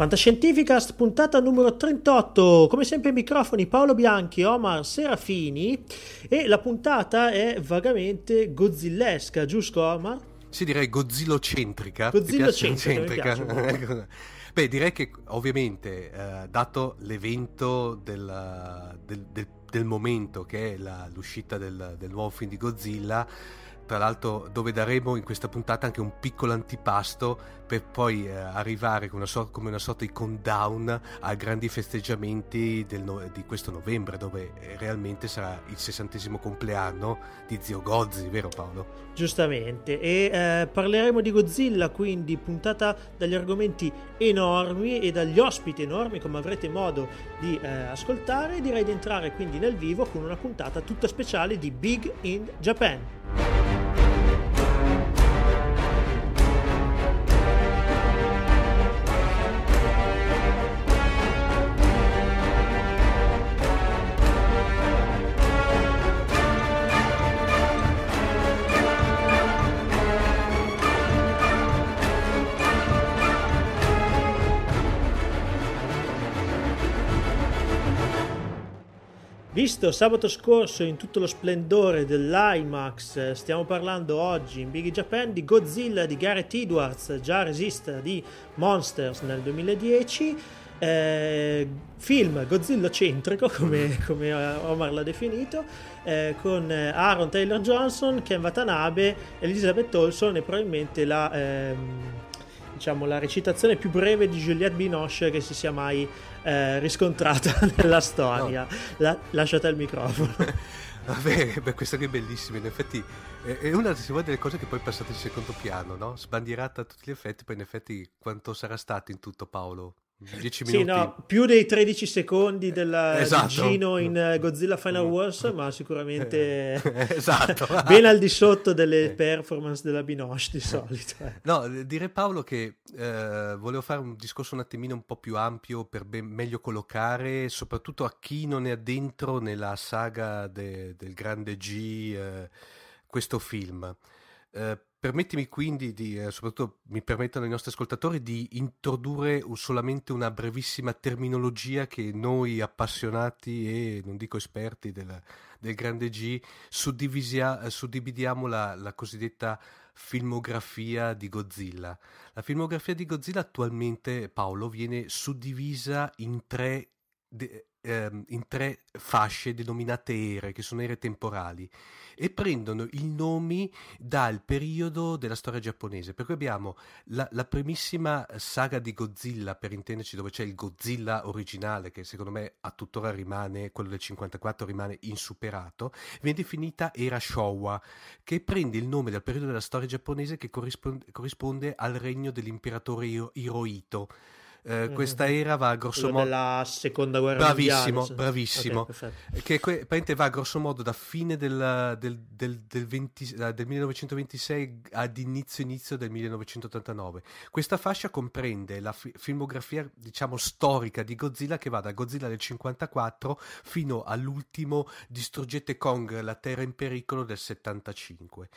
Fantascientificast puntata numero 38, come sempre microfoni Paolo Bianchi, Omar Serafini e la puntata è vagamente godzillesca, giusto Omar? Sì, direi godzillocentrica. Godzillocentrica. Ecco. Beh, direi che ovviamente, eh, dato l'evento del, del, del, del, momento che è la, l'uscita del, del nuovo film di Godzilla, tra l'altro dove daremo in questa puntata anche un piccolo antipasto per poi eh, arrivare una, sorta, come una, sorta, di countdown ai grandi festeggiamenti no, di questo novembre dove eh, realmente sarà il sessantesimo compleanno di Zio Gozzi, vero Paolo? Giustamente, e eh, parleremo di Godzilla quindi puntata dagli argomenti enormi e dagli ospiti enormi come avrete modo di eh, ascoltare direi di entrare quindi nel vivo con una puntata tutta speciale di Big in Japan. Visto sabato scorso in tutto lo splendore dell'IMAX, stiamo parlando oggi in Big Japan di Godzilla di Gareth Edwards, già resista di Monsters nel 2010. Eh, film Godzilla centrico come, come, Omar l'ha definito eh, con Aaron Taylor Johnson, Ken Watanabe, Elizabeth Olson e probabilmente la, ehm, diciamo, la recitazione più breve di Juliette Binoche che si sia mai eh, riscontrata nella storia. No. La, lasciate il microfono. Vabbè, beh, questa qui è bellissima, in effetti è una delle cose che poi è passata in secondo piano, no? Sbandierata a tutti gli effetti, poi in effetti quanto sarà stato in tutto Paolo? 10 minuti. Sì, no, più dei 13 secondi della, esatto. Gino in eh, Godzilla Final mm. Wars, ma sicuramente esatto. ben al di sotto delle performance della Binoche di solito. Eh. No, direi Paolo che eh, volevo fare un discorso un attimino un po' più ampio per ben, meglio collocare, soprattutto a chi non è addentro nella saga de, del grande G, eh, questo film. Eh, Permettimi quindi, di, eh, soprattutto mi permettono i nostri ascoltatori, di introdurre solamente una brevissima terminologia che noi appassionati e non dico esperti del, del grande G suddividiamo la, la cosiddetta filmografia di Godzilla. La filmografia di Godzilla attualmente, Paolo, viene suddivisa in tre, de, ehm, in tre fasce denominate ere, che sono ere temporali e prendono i nomi dal periodo della storia giapponese. Per cui abbiamo la, la primissima saga di Godzilla, per intenderci, dove c'è il Godzilla originale, che secondo me a tuttora rimane, quello del 54 rimane insuperato, viene definita era Showa, che prende il nome dal periodo della storia giapponese che corrisponde, corrisponde al regno dell'imperatore Hirohito eh, mm-hmm. questa era va grosso modo della seconda guerra bravissimo, mondiale bravissimo. Okay, che que- va grosso modo da fine del, del, del, del, 20, del 1926 ad inizio inizio del 1989 questa fascia comprende la fi- filmografia diciamo storica di Godzilla che va da Godzilla del 54 fino all'ultimo distruggete Kong la terra in pericolo del 75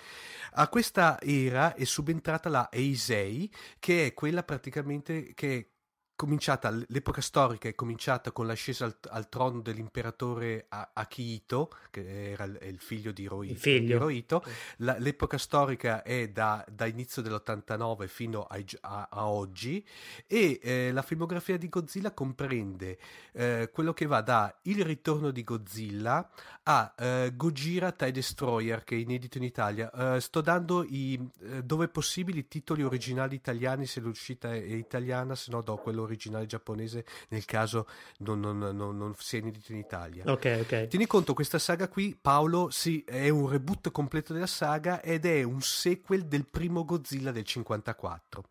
a questa era è subentrata la Eisei che è quella praticamente che cominciata l'epoca storica è cominciata con l'ascesa al, al trono dell'imperatore Akihito, che era il, figlio di Hirohito. Figlio. Hirohito. La, l'epoca storica è da, da inizio dell'89 fino a, a, a oggi e eh, la filmografia di Godzilla comprende eh, quello che va da Il ritorno di Godzilla a eh, Gojira TIE Destroyer, che è inedito in Italia. Eh, sto dando i, eh, dove possibile i titoli originali italiani se l'uscita è italiana, se no do quello originale giapponese nel caso non, non, non, non sia in Italia. Ok, ok. Tieni conto, questa saga qui, Paolo, sì, è un reboot completo della saga ed è un sequel del primo Godzilla del 54.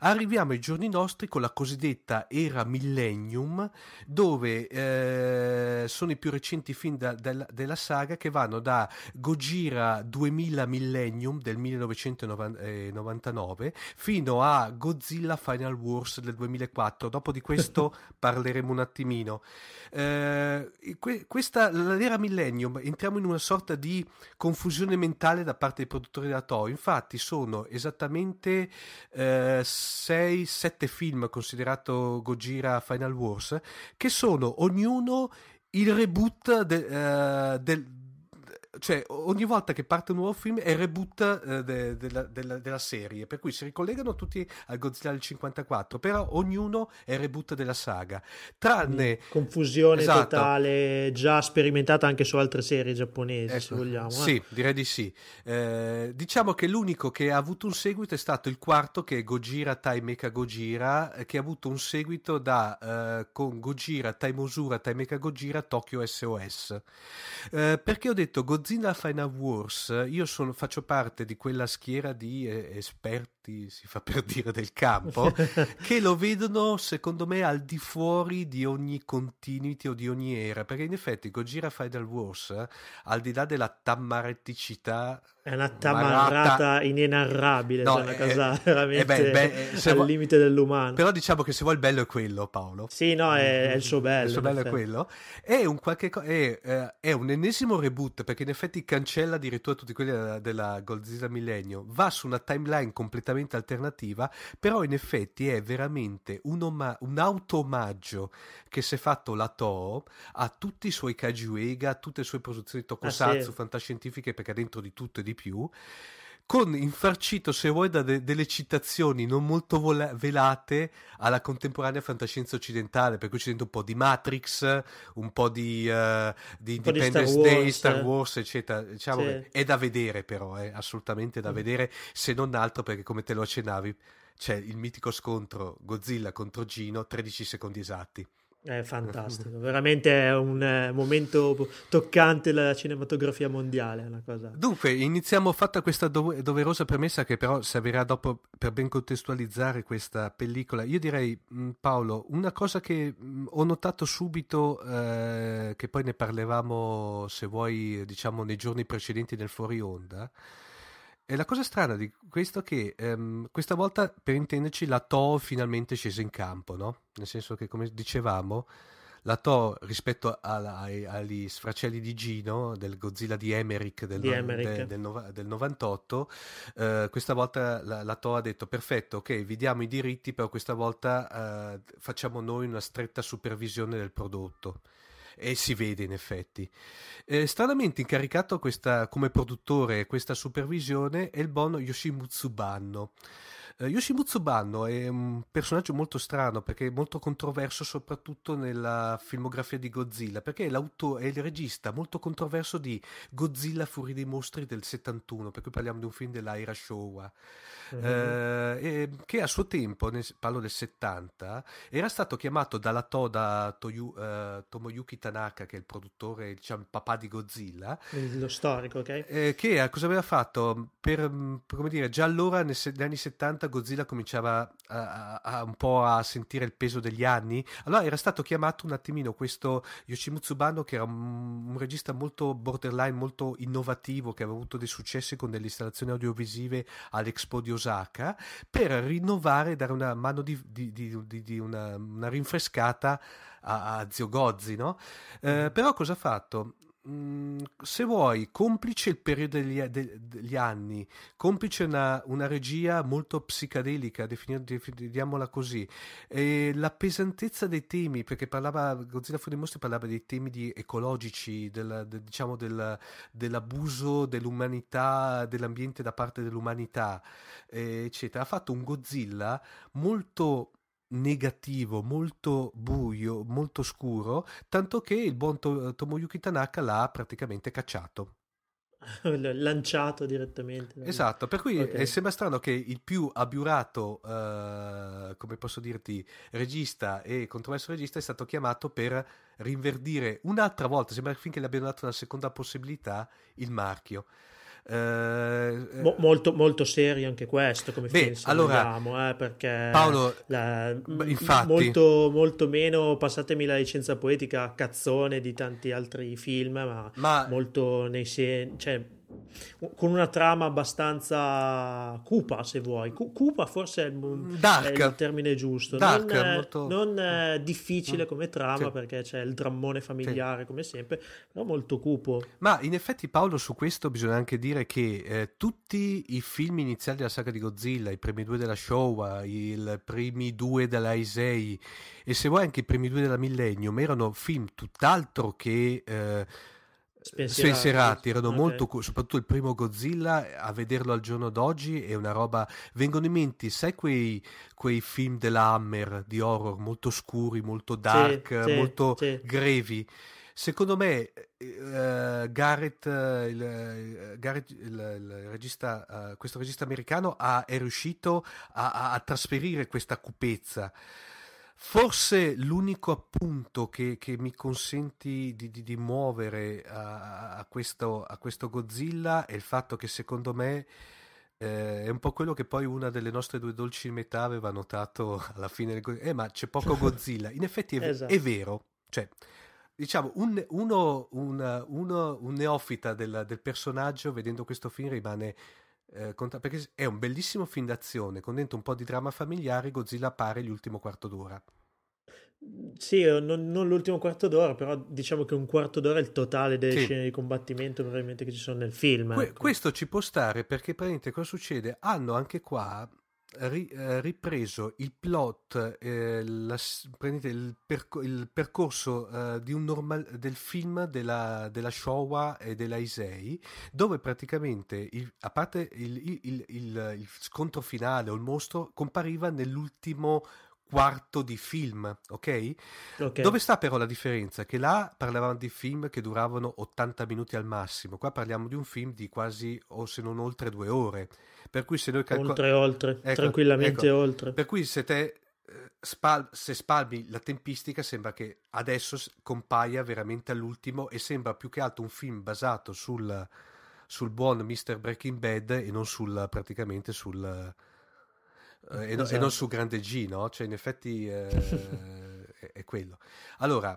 Arriviamo ai giorni nostri con la cosiddetta era Millennium, dove eh, sono i più recenti film da, da, della saga che vanno da Gojira 2000 Millennium del 1999 fino a Godzilla Final Wars del 2004 64. Dopo di questo parleremo un attimino. Eh, que- questa, l'era Millennium, entriamo in una sorta di confusione mentale da parte dei produttori della Toho. Infatti sono esattamente 6-7 eh, film considerato Gojira Final Wars che sono ognuno il reboot de, uh, del, cioè ogni volta che parte un nuovo film è reboot eh, de, de, de, della serie, per cui si ricollegano tutti al Godzilla del 54, però ognuno è reboot della saga, tranne... Confusione esatto. totale, già sperimentata anche su altre serie giapponesi, ecco, se vogliamo. Eh. Sì, direi di sì. Eh, diciamo che l'unico che ha avuto un seguito è stato il quarto, che è Gojira Tai Mecha Gojira, che ha avuto un seguito da, eh, con Gojira Tai Mosura Tai Mecha Gojira Tokyo SOS. Eh, perché ho detto Godzilla Godzilla Final Wars, io sono, faccio parte di quella schiera di eh, esperti, si fa per dire, del campo, che lo vedono, secondo me, al di fuori di ogni continuity o di ogni era, perché in effetti Godzilla Final Wars, al di là della tammareticità è una tamarrata inenarrabile, no, cioè una cosa è, veramente è beh, beh, al vuoi, limite dell'umano. Però diciamo che se vuoi il bello è quello, Paolo. Sì, no, è, è il suo bello. Il suo bello è quello. È un, qualche, è, eh, è un ennesimo reboot, perché in effetti cancella addirittura tutti quelli della, della Godzilla Millennium. Va su una timeline completamente alternativa, però in effetti è veramente un, oma- un auto-omaggio che si è fatto la Toho a tutti i suoi Kajuega, a tutte le sue produzioni tokusatsu ah, sì. fantascientifiche, perché dentro di tutto e di più con infarcito, se vuoi, da de- delle citazioni non molto vola- velate alla contemporanea fantascienza occidentale, per cui c'è dentro un po' di Matrix, un po' di, uh, di Independence Star Day, Wars, Star Wars, eccetera. Diciamo sì. è da vedere, però, è assolutamente da mm. vedere, se non altro perché, come te lo accennavi, c'è il mitico scontro Godzilla contro Gino, 13 secondi esatti. È fantastico, veramente è un eh, momento toccante della cinematografia mondiale. Una cosa. Dunque, iniziamo fatta questa do- doverosa premessa che però servirà dopo per ben contestualizzare questa pellicola. Io direi, mh, mm, Paolo, una cosa che mh, mm, ho notato subito, eh, che poi ne parlavamo, se vuoi, diciamo, nei giorni precedenti del fuori onda, e la cosa strana di questo è che um, questa volta, per intenderci, la To finalmente è scesa in campo, no? Nel senso che, come dicevamo, la To rispetto alla, ai, agli sfracelli di Gino del Godzilla di Emmerich del, di Emmerich. De, del, del 98, eh, questa volta la, la, To ha detto perfetto, ok, vi diamo i diritti, però questa volta eh, facciamo noi una stretta supervisione del prodotto e si vede in effetti. Eh, stranamente incaricato questa, come produttore questa supervisione è il buon Yoshimitsu Banno. Uh, Yoshimitsu Banno è un personaggio molto strano perché è molto controverso soprattutto nella filmografia di Godzilla perché è, è il regista molto controverso di Godzilla Fuori dei mostri del 71 per cui parliamo di un film dell'Aira Showa mm-hmm. eh, che a suo tempo, nel, parlo del 70, era stato chiamato dalla Toda Toyu, uh, Tomoyuki Tanaka, che è il produttore, diciamo, il papà di Godzilla. Lo storico, ok? Eh, che cosa aveva fatto? Per, come dire, già allora, negli anni 70, Godzilla cominciava a, a, a un po' a sentire il peso degli anni. Allora era stato chiamato un attimino questo Yoshimitsu Bano, che era un, un regista molto borderline, molto innovativo, che aveva avuto dei successi con delle installazioni audiovisive all'Expo di Osaka per rinnovare e dare una mano di, di, di, di una, una, rinfrescata a, a Zio Gozzi, no? Eh, mm. però cosa ha fatto? Mm, se vuoi, complice il periodo degli, degli anni, complice una, una, regia molto psicadelica, definiamola così, e la pesantezza dei temi, perché parlava, Godzilla Fuori Mostri parlava dei temi ecologici, del, del, diciamo del, dell'abuso dell'umanità, dell'ambiente da parte dell'umanità, eccetera. Ha fatto un Godzilla molto negativo, molto buio, molto scuro, tanto che il buon to- Tomoyuki Tanaka l'ha praticamente cacciato. lanciato direttamente. Esatto, per cui okay. sembra strano che il più abiurato, uh, come posso dirti, regista e controverso regista è stato chiamato per rinverdire un'altra volta, sembra finché le abbiano dato una seconda possibilità, il marchio. Eh, Mo- molto, molto serio anche questo come beh, allora, vogliamo, eh, perché Paolo la, infatti. molto, molto meno passatemi la licenza poetica cazzone di tanti altri film ma, ma molto nei sen- cioè, con una trama abbastanza cupa, se vuoi. cupa forse è il, è il termine giusto. Dark, non, molto... non difficile come trama sì. perché c'è il drammone familiare sì. come sempre, però molto cupo. Ma in effetti Paolo su questo bisogna anche dire che eh, tutti i film iniziali della saga di Godzilla, i primi due della Showa, i primi due della Heisei e se vuoi anche i primi due della Millennium erano film tutt'altro che... Eh, spensierati, spensierati erano okay. molto soprattutto il primo Godzilla a vederlo al giorno d'oggi è una roba vengono in mente sai quei, quei film della Hammer di horror molto scuri molto dark sì, molto sì, grevi? Secondo me uh, Garrett, il, Garrett il, il regista, uh, questo regista americano ha, è riuscito a, a, a trasferire questa cupezza Forse l'unico appunto che, che mi consenti di, di, di muovere a, a, questo, a, questo, Godzilla è il fatto che secondo me eh, è un po' quello che poi una delle nostre due dolci metà aveva notato alla fine del Godzilla. Eh, ma c'è poco Godzilla. In effetti è, esatto. è vero. Cioè, diciamo, un, uno, un, uno, un neofita del, del personaggio vedendo questo film rimane eh, perché è un bellissimo film d'azione con dentro un po' di dramma familiare. Godzilla appare l'ultimo quarto d'ora. Sì, non, non, l'ultimo quarto d'ora, però diciamo che un quarto d'ora è il totale delle sì. scene di combattimento probabilmente che ci sono nel film. Que- ecco. Questo ci può stare perché praticamente cosa succede? Hanno anche qua ri, eh, ripreso il plot, eh, la, il, perco- il, percorso eh, normal- del film della, della, Showa e della Isei, dove praticamente, il, a parte il, il, scontro finale o il mostro, compariva nell'ultimo quarto di film, ok? okay? Dove sta però la differenza? Che là parlavamo di film che duravano 80 minuti al massimo, qua parliamo di un film di quasi o se non oltre due ore. Per cui se noi calcoliamo... Oltre, oltre, ecco, tranquillamente ecco. oltre. Per cui se te eh, Spal- se spalmi la tempistica sembra che adesso compaia veramente all'ultimo e sembra più che altro un film basato sul, sul buon Mr. Breaking Bad e non sul, praticamente sul, eh, e, no, esatto. e, non su grande G, no? Cioè in effetti eh, è, è quello. Allora,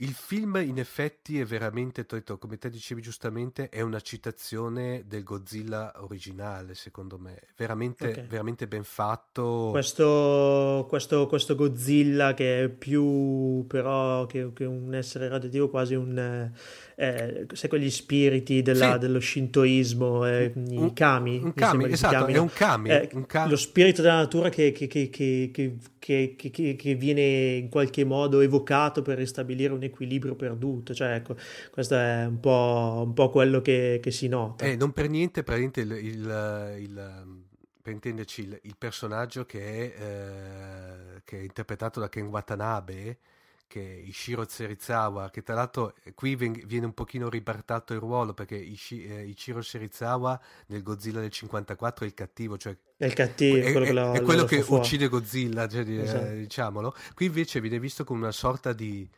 il film in effetti è veramente, come te dicevi giustamente, è una citazione del Godzilla originale, secondo me. Veramente, okay. veramente ben fatto. Questo, questo, questo, Godzilla che è più però che, che un essere radioattivo, quasi un... Eh, sai quegli spiriti della, sì. dello shintoismo, eh, i kami. Un kami, esatto, è un kami, eh, un kami. Lo spirito della natura che, che, che viene in qualche modo evocato per ristabilire un equilibrio perduto. Cioè, ecco, questo è un po', un po quello che, che, si nota. Eh, non per niente, praticamente il, il, il per intenderci, il, il personaggio che è, eh, che è, interpretato da Ken Watanabe, che è Ishiro Serizawa, che tra l'altro eh, qui viene un pochino ribaltato il ruolo perché Ishi, eh, Ishiro Serizawa nel Godzilla del 54 è il cattivo, cioè è il cattivo, è, quello che, lo, è quello che uccide Godzilla, cioè, esatto. eh, diciamolo. Qui invece viene visto come una sorta di,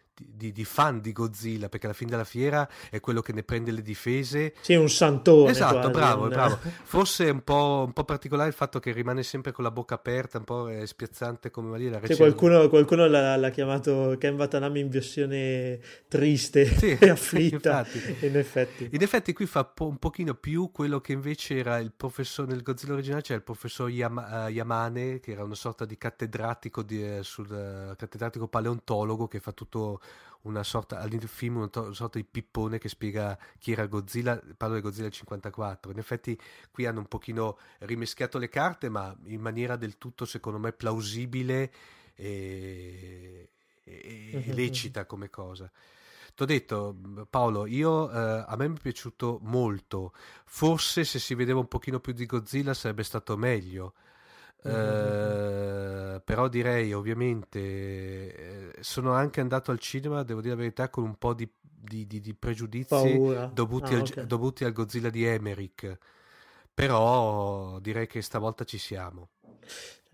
di, di, fan di Godzilla, perché alla fine della fiera è quello che ne prende le difese. Sì, un santone. Esatto, quasi, bravo, un... bravo. Forse è un po', un po', particolare il fatto che rimane sempre con la bocca aperta, un po' spiazzante come lì. Sì, qualcuno, qualcuno l'ha, l'ha, chiamato Ken Watanabe in versione triste sì, e afflitta. in effetti. In effetti qui fa po- un pochino più quello che invece era il professore nel Godzilla originale, cioè il professor Yama, uh, Yamane, che era una sorta di cattedratico, di, uh, sul, uh, cattedratico paleontologo che fa tutto una sorta, all'inizio del film, una, to- sorta di pippone che spiega chi era Godzilla, parlo di Godzilla 54. In effetti qui hanno un pochino rimeschiato le carte, ma in maniera del tutto, secondo me, plausibile e, e, e lecita come cosa. Ti ho detto, Paolo, io, eh, a me mi è piaciuto molto. Forse se si vedeva un pochino più di Godzilla sarebbe stato meglio. Eh, però direi ovviamente eh, sono anche andato al cinema devo dire la verità con un po' di, di, di, di pregiudizi dovuti, ah, al, okay. dovuti, al, Godzilla di Emmerich. Però direi che stavolta ci siamo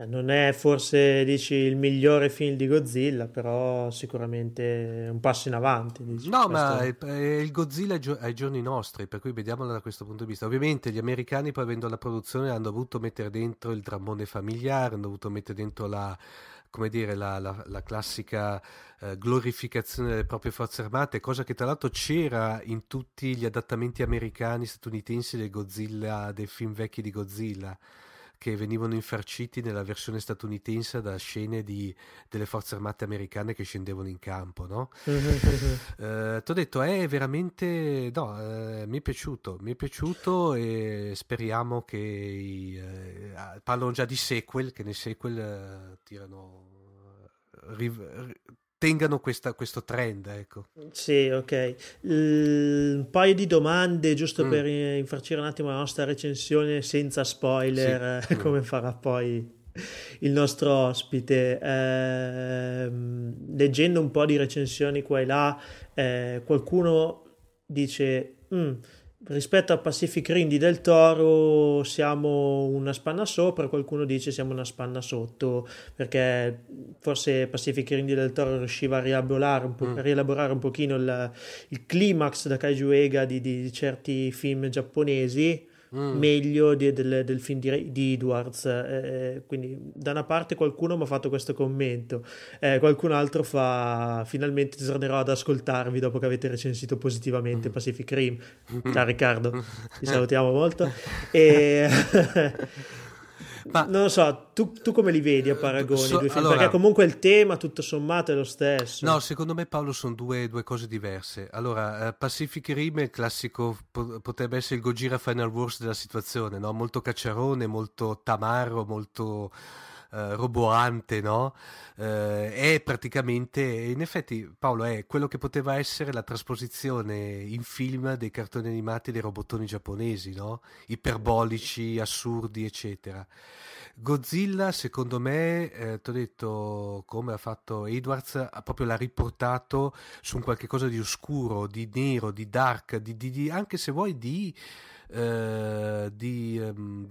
non è forse, dici, il migliore film di Godzilla, però sicuramente un passo in avanti. Dici. No, Questo... ma è, è il Godzilla ai giorni nostri, per cui vediamolo da questo punto di vista. Ovviamente gli americani, poi avendo la produzione, hanno dovuto mettere dentro il drammone familiare, hanno dovuto mettere dentro la come dire, la, la, la classica eh, glorificazione delle proprie forze armate, cosa che tra l'altro c'era in tutti gli adattamenti americani, statunitensi del Godzilla, dei film vecchi di Godzilla che venivano infarciti nella versione statunitense da scene di, delle forze armate americane che scendevano in campo, no? eh, Ti ho detto, è veramente... no, eh, mi è piaciuto, mi è piaciuto e speriamo che... I, eh, parlano già di sequel, che nei sequel eh, tirano... Riv- tengano questa, questo trend. Ecco. Sì, ok. L- un paio di domande giusto mm. per infarcire un attimo la nostra recensione senza spoiler, sì. come mm. farà poi il nostro ospite. Eh, leggendo un po' di recensioni qua e là, eh, qualcuno dice... Mm, rispetto a Pacific Rim di Del Toro siamo una spanna sopra, qualcuno dice siamo una spanna sotto, perché forse Pacific Rim di Del Toro riusciva a rielaborare un, po', mm. a rielaborare un pochino il, il climax da Kaiju Ega di, di certi film giapponesi mm. meglio di, del, del, film di, di Edwards. Eh, quindi, da una parte, qualcuno mi ha fatto questo commento, eh, qualcun altro fa finalmente tornerò ad ascoltarvi dopo che avete recensito positivamente mm. Pacific Rim. Ciao Riccardo, ti salutiamo molto. E. Ma, non lo so, tu, tu, come li vedi a paragoni so, due film? Allora, Perché comunque il tema tutto sommato è lo stesso. No, secondo me Paolo sono due, due cose diverse. Allora, uh, Pacific Rim è il classico, po- potrebbe essere il Gojira Final Wars della situazione, no? Molto cacciarone, molto tamaro, molto... Uh, roboante, no? Uh, è praticamente, in effetti Paolo è quello che poteva essere la trasposizione in film dei cartoni animati dei robottoni giapponesi, no? Iperbolici, assurdi, eccetera. Godzilla, secondo me, eh, ti ho detto come ha fatto Edwards, proprio l'ha riportato su un qualche cosa di oscuro, di nero, di dark, di, di, di anche se vuoi di, eh, di, um,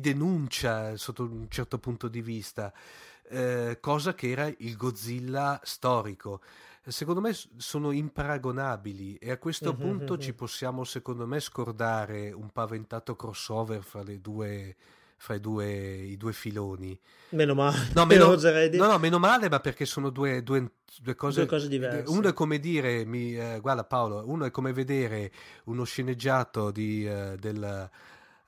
di, denuncia sotto un certo punto di vista, eh, cosa che era il Godzilla storico secondo me sono imparagonabili e a questo mm-hmm, punto mm-hmm. ci possiamo secondo me scordare un paventato crossover fra le due fra i due, i due filoni. Meno male. No, meno, no, no, meno male, ma perché sono due, due, due, cose, due cose, diverse. Uno è come dire, mi, eh, guarda Paolo, uno è come vedere uno sceneggiato di, eh, del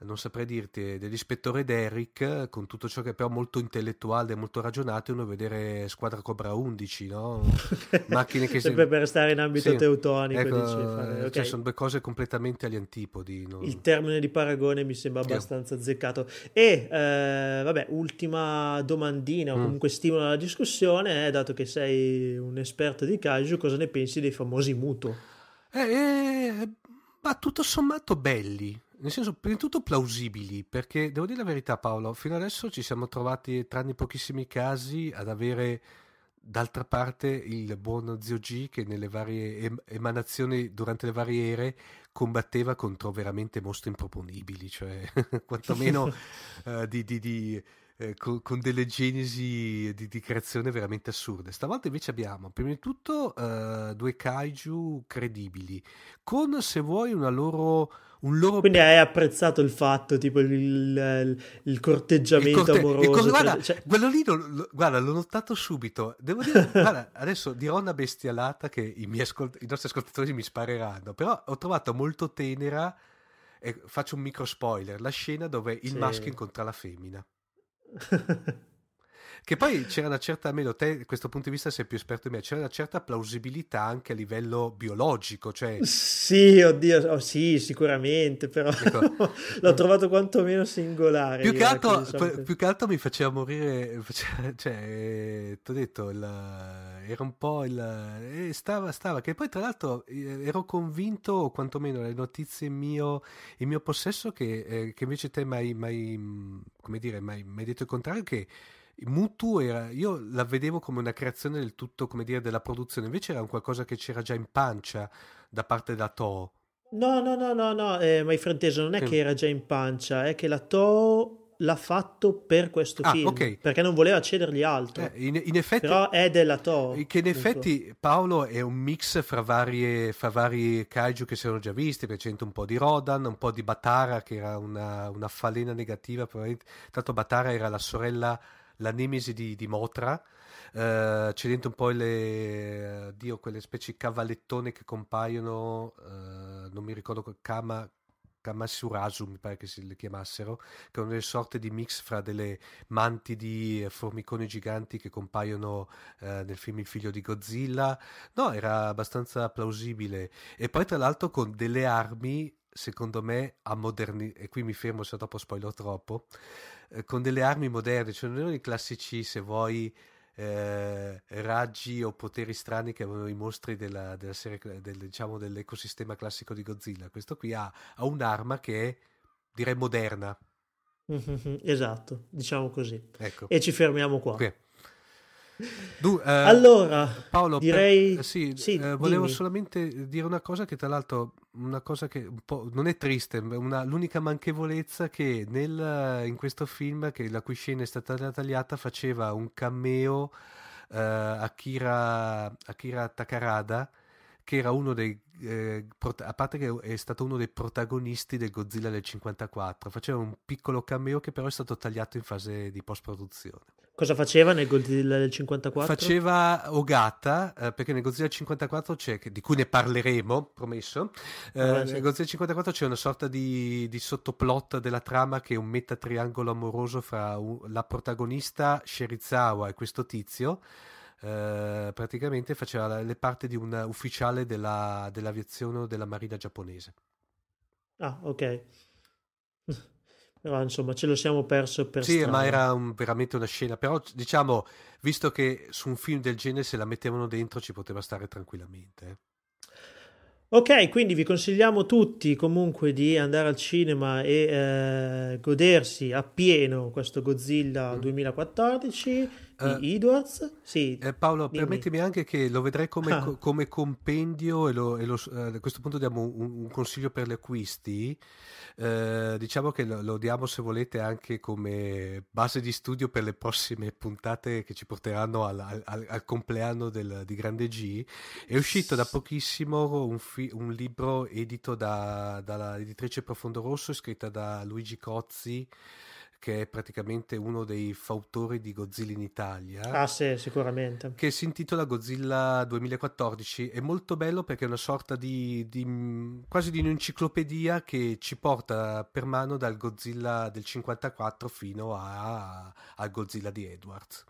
non saprei dirti, dell'ispettore Derrick, con tutto ciò che è però molto intellettuale e molto ragionato, uno vedere Squadra Cobra 11, no? Macchine che Sempre si... per stare in ambito sì. teutonico. Ecco, dici, cioè, okay. sono due cose completamente agli antipodi. Non... Il termine di paragone mi sembra abbastanza yeah. azzeccato. E, eh, vabbè, ultima domandina, o mm. comunque stimolo alla discussione, è, dato che sei un esperto di Kaiju, cosa ne pensi dei famosi Muto? Eh, eh, ma tutto sommato belli nel senso, prima di tutto plausibili, perché devo dire la verità Paolo, fino adesso ci siamo trovati, tranne pochissimi casi, ad avere d'altra parte il buon zio G che nelle varie emanazioni durante le varie ere combatteva contro veramente mostri improponibili, cioè quantomeno uh, di, di, di eh, con, con, delle genesi di, di, creazione veramente assurde. Stavolta invece abbiamo prima di tutto uh, due kaiju credibili, con se vuoi una loro un loro... Quindi hai apprezzato il fatto, tipo il, il, il corteggiamento il corte... amoroso. Cosa, guarda, cioè... quello lì, lo, lo, guarda, l'ho notato subito. Devo dire, guarda, adesso dirò una bestialata che i, miei ascolt- i nostri ascoltatori mi spareranno, però ho trovato molto tenera, e faccio un micro spoiler, la scena dove il sì. maschio incontra la femmina. Che poi c'era una certa, almeno te, da questo punto di vista sei più esperto di me, c'era una certa plausibilità anche a livello biologico, cioè... Sì, oddio, oh, sì, sicuramente, però ecco. l'ho trovato quantomeno singolare. Più che, altro, p- più che altro mi faceva morire, cioè, ti ho detto, il, era un po' il... Eh, stava, stava, che poi tra l'altro eh, ero convinto, o quantomeno le notizie mio, in mio possesso, che, eh, che invece te mai, mai, come dire, mai, mai detto il contrario, che Mutu era, io la vedevo come una creazione del tutto, come dire, della produzione, invece era un qualcosa che c'era già in pancia da parte da Toho. No, no, no, no, no, eh, ma hai frainteso, non è che era già in pancia, è che la Toho l'ha fatto per questo ah, film, okay. perché non voleva cedergli altro. Eh, in, in, effetti, Però è della Toho. Che in effetti Paolo è un mix fra, varie, fra vari kaiju che si erano già visti, perché c'è un po' di Rodan, un po' di Batara, che era una, una falena negativa, tanto Batara era la sorella la nemesi di, di Motra. Uh, c'è dentro un po' le, Dio, quelle specie di cavallettone che compaiono, uh, non mi ricordo, Kama, Kamasurasu mi pare che si le chiamassero, che sono delle sorte di mix fra delle manti di formiconi giganti che compaiono eh, nel film Il figlio di Godzilla. No, era abbastanza plausibile. E poi tra l'altro con delle armi, secondo me, a moderni... e qui mi fermo se dopo spoiler troppo, eh, con delle armi moderne, cioè non erano i classici, se vuoi eh, raggi o poteri strani che avevano i mostri della, della serie, del, diciamo, dell'ecosistema classico di Godzilla. Questo qui ha, ha un'arma che è, direi, moderna. Mm-hmm, esatto, diciamo così. Ecco. E ci fermiamo qua. Okay. Du, eh, allora, Paolo, direi... Per, sì, sì eh, volevo solamente dire una cosa che tra l'altro una cosa che un po' non è triste, una, l'unica manchevolezza che nel, in questo film, che la cui scena è stata tagliata, faceva un cameo eh, Akira, Akira Takarada, che era uno dei eh, a parte che è stato uno dei protagonisti del Godzilla del 54, faceva un piccolo cameo che però è stato tagliato in fase di post produzione. Cosa faceva nel Godzilla del 54? Faceva Ogata, eh, perché nel Godzilla del 54 c'è, di cui ne parleremo, promesso, eh, ah, sì. nel Godzilla del 54 c'è una sorta di, di, sottoplot della trama che è un metatriangolo amoroso fra un, la protagonista Sherizawa e questo tizio, eh, praticamente faceva le parti di un ufficiale della, dell'aviazione o della marina giapponese. Ah, ok. Però insomma ce lo siamo perso per Sì, strada. ma era un, veramente una scena. Però diciamo, visto che su un film del genere se la mettevano dentro ci poteva stare tranquillamente. Eh. Ok, quindi vi consigliamo tutti comunque di andare al cinema e eh, godersi appieno questo Godzilla mm. 2014 uh, Edwards. Sì, eh, Paolo, dimmi. permettimi anche che lo vedrei come, ah. co- come compendio e, lo, e lo, eh, a questo punto diamo un, un consiglio per gli acquisti. Eh, diciamo che lo, lo, diamo se volete anche come base di studio per le prossime puntate che ci porteranno al, al, al compleanno del, di Grande G. È uscito da pochissimo un, fi, un libro edito da, dall'editrice Profondo Rosso, scritta da Luigi Cozzi che è praticamente uno dei fautori di Godzilla in Italia. Ah sì, sicuramente. Che si intitola Godzilla 2014. È molto bello perché è una sorta di, di quasi di un'enciclopedia che ci porta per mano dal Godzilla del 54 fino a, al Godzilla di Edwards.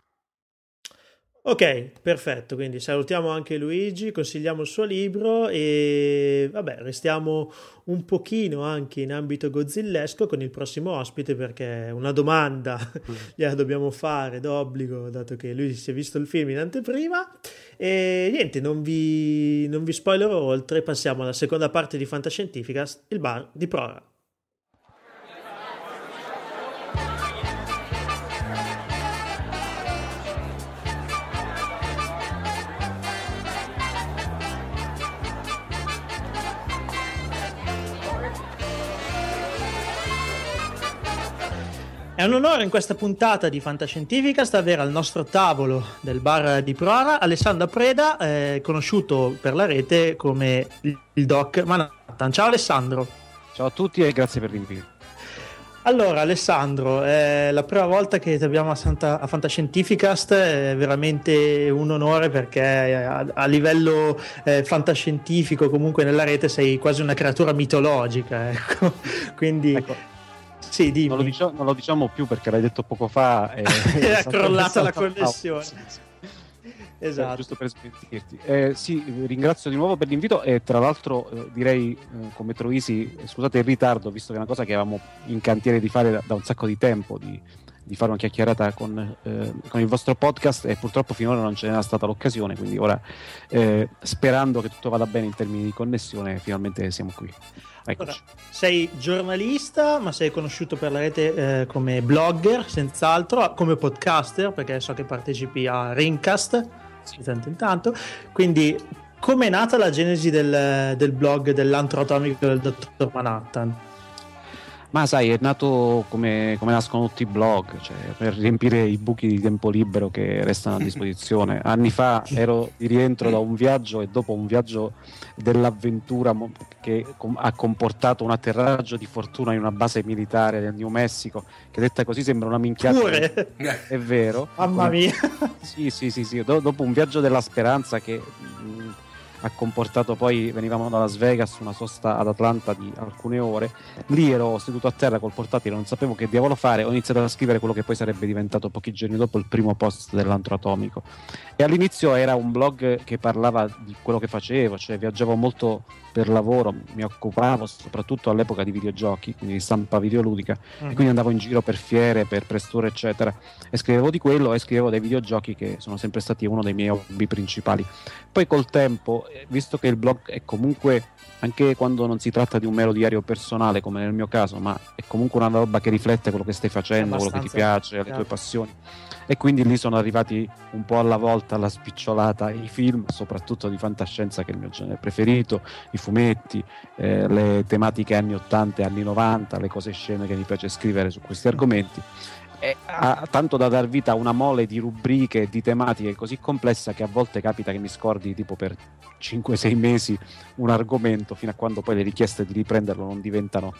Ok, perfetto, quindi salutiamo anche Luigi, consigliamo il suo libro e vabbè, restiamo un pochino anche in ambito gozzillesco con il prossimo ospite perché una domanda gliela dobbiamo fare d'obbligo dato che lui si è visto il film in anteprima e niente, non vi, non vi spoilerò oltre, passiamo alla seconda parte di Fantascientificast, il bar di Prora. Un onore in questa puntata di Fantascientificast avere al nostro tavolo del bar di Proara Alessandro Preda, eh, conosciuto per la rete come il Doc Manhattan. Ciao Alessandro. Ciao a tutti e grazie per l'invito. Allora Alessandro, è la prima volta che ti abbiamo a, Santa, a Fantascientificast, è veramente un onore perché a, a livello eh, fantascientifico comunque nella rete sei quasi una creatura mitologica, ecco. Quindi ecco sì, dimmi. Non lo, diciamo, non lo diciamo più perché l'hai detto poco fa. E è crollata la connessione. Sì, sì. Esatto. giusto per smentirti. Eh, sì, ringrazio di nuovo per l'invito e tra l'altro eh, direi eh, come Troisi, scusate il ritardo, visto che è una cosa che avevamo in cantiere di fare da, da un sacco di tempo, di, di fare una chiacchierata con, eh, con, il vostro podcast e purtroppo finora non ce n'era stata l'occasione, quindi ora eh, sperando che tutto vada bene in termini di connessione, finalmente siamo qui. Ora, sei giornalista, ma sei conosciuto per la rete eh, come blogger, senz'altro, come podcaster, perché so che partecipi a Ringcast di tanto in tanto. Quindi, com'è nata la genesi del, del blog dell'antro atomico del dottor Manhattan? Ma sai, è nato come, come nascono tutti i blog, cioè per riempire i buchi di tempo libero che restano a disposizione. Anni fa ero di rientro da un viaggio e dopo un viaggio dell'avventura che ha comportato un atterraggio di fortuna in una base militare del New Mexico, che detta così sembra una minchiata. Pure. È vero. Mamma mia. Sì, sì, sì, sì. dopo un viaggio della speranza che ha comportato poi venivamo da Las Vegas una sosta ad Atlanta di alcune ore. Lì ero seduto a terra col portatile non sapevo che diavolo fare ho iniziato a scrivere quello che poi sarebbe diventato pochi giorni dopo il primo post dell'antro atomico. E all'inizio era un blog che parlava di quello che facevo cioè viaggiavo molto per lavoro mi occupavo soprattutto all'epoca di videogiochi, quindi di stampa videoludica, mm. e quindi andavo in giro per fiere, per press eccetera, e scrivevo di quello e scrivevo dei videogiochi che sono sempre stati uno dei miei hobby principali. Poi col tempo, eh, visto che il blog è comunque, anche quando non si tratta di un mero diario personale, come nel mio caso, ma è comunque una roba che riflette quello che stai facendo, quello che ti piace, le tue passioni e quindi lì sono arrivati un po' alla volta alla spicciolata i film, soprattutto di fantascienza che è il mio genere preferito, i fumetti, eh, le tematiche anni 80 e anni 90, le cose scene che mi piace scrivere su questi argomenti. E ha tanto da dar vita a una mole di rubriche e di tematiche così complessa che a volte capita che mi scordi tipo per 5-6 mesi un argomento fino a quando poi le richieste di riprenderlo non diventano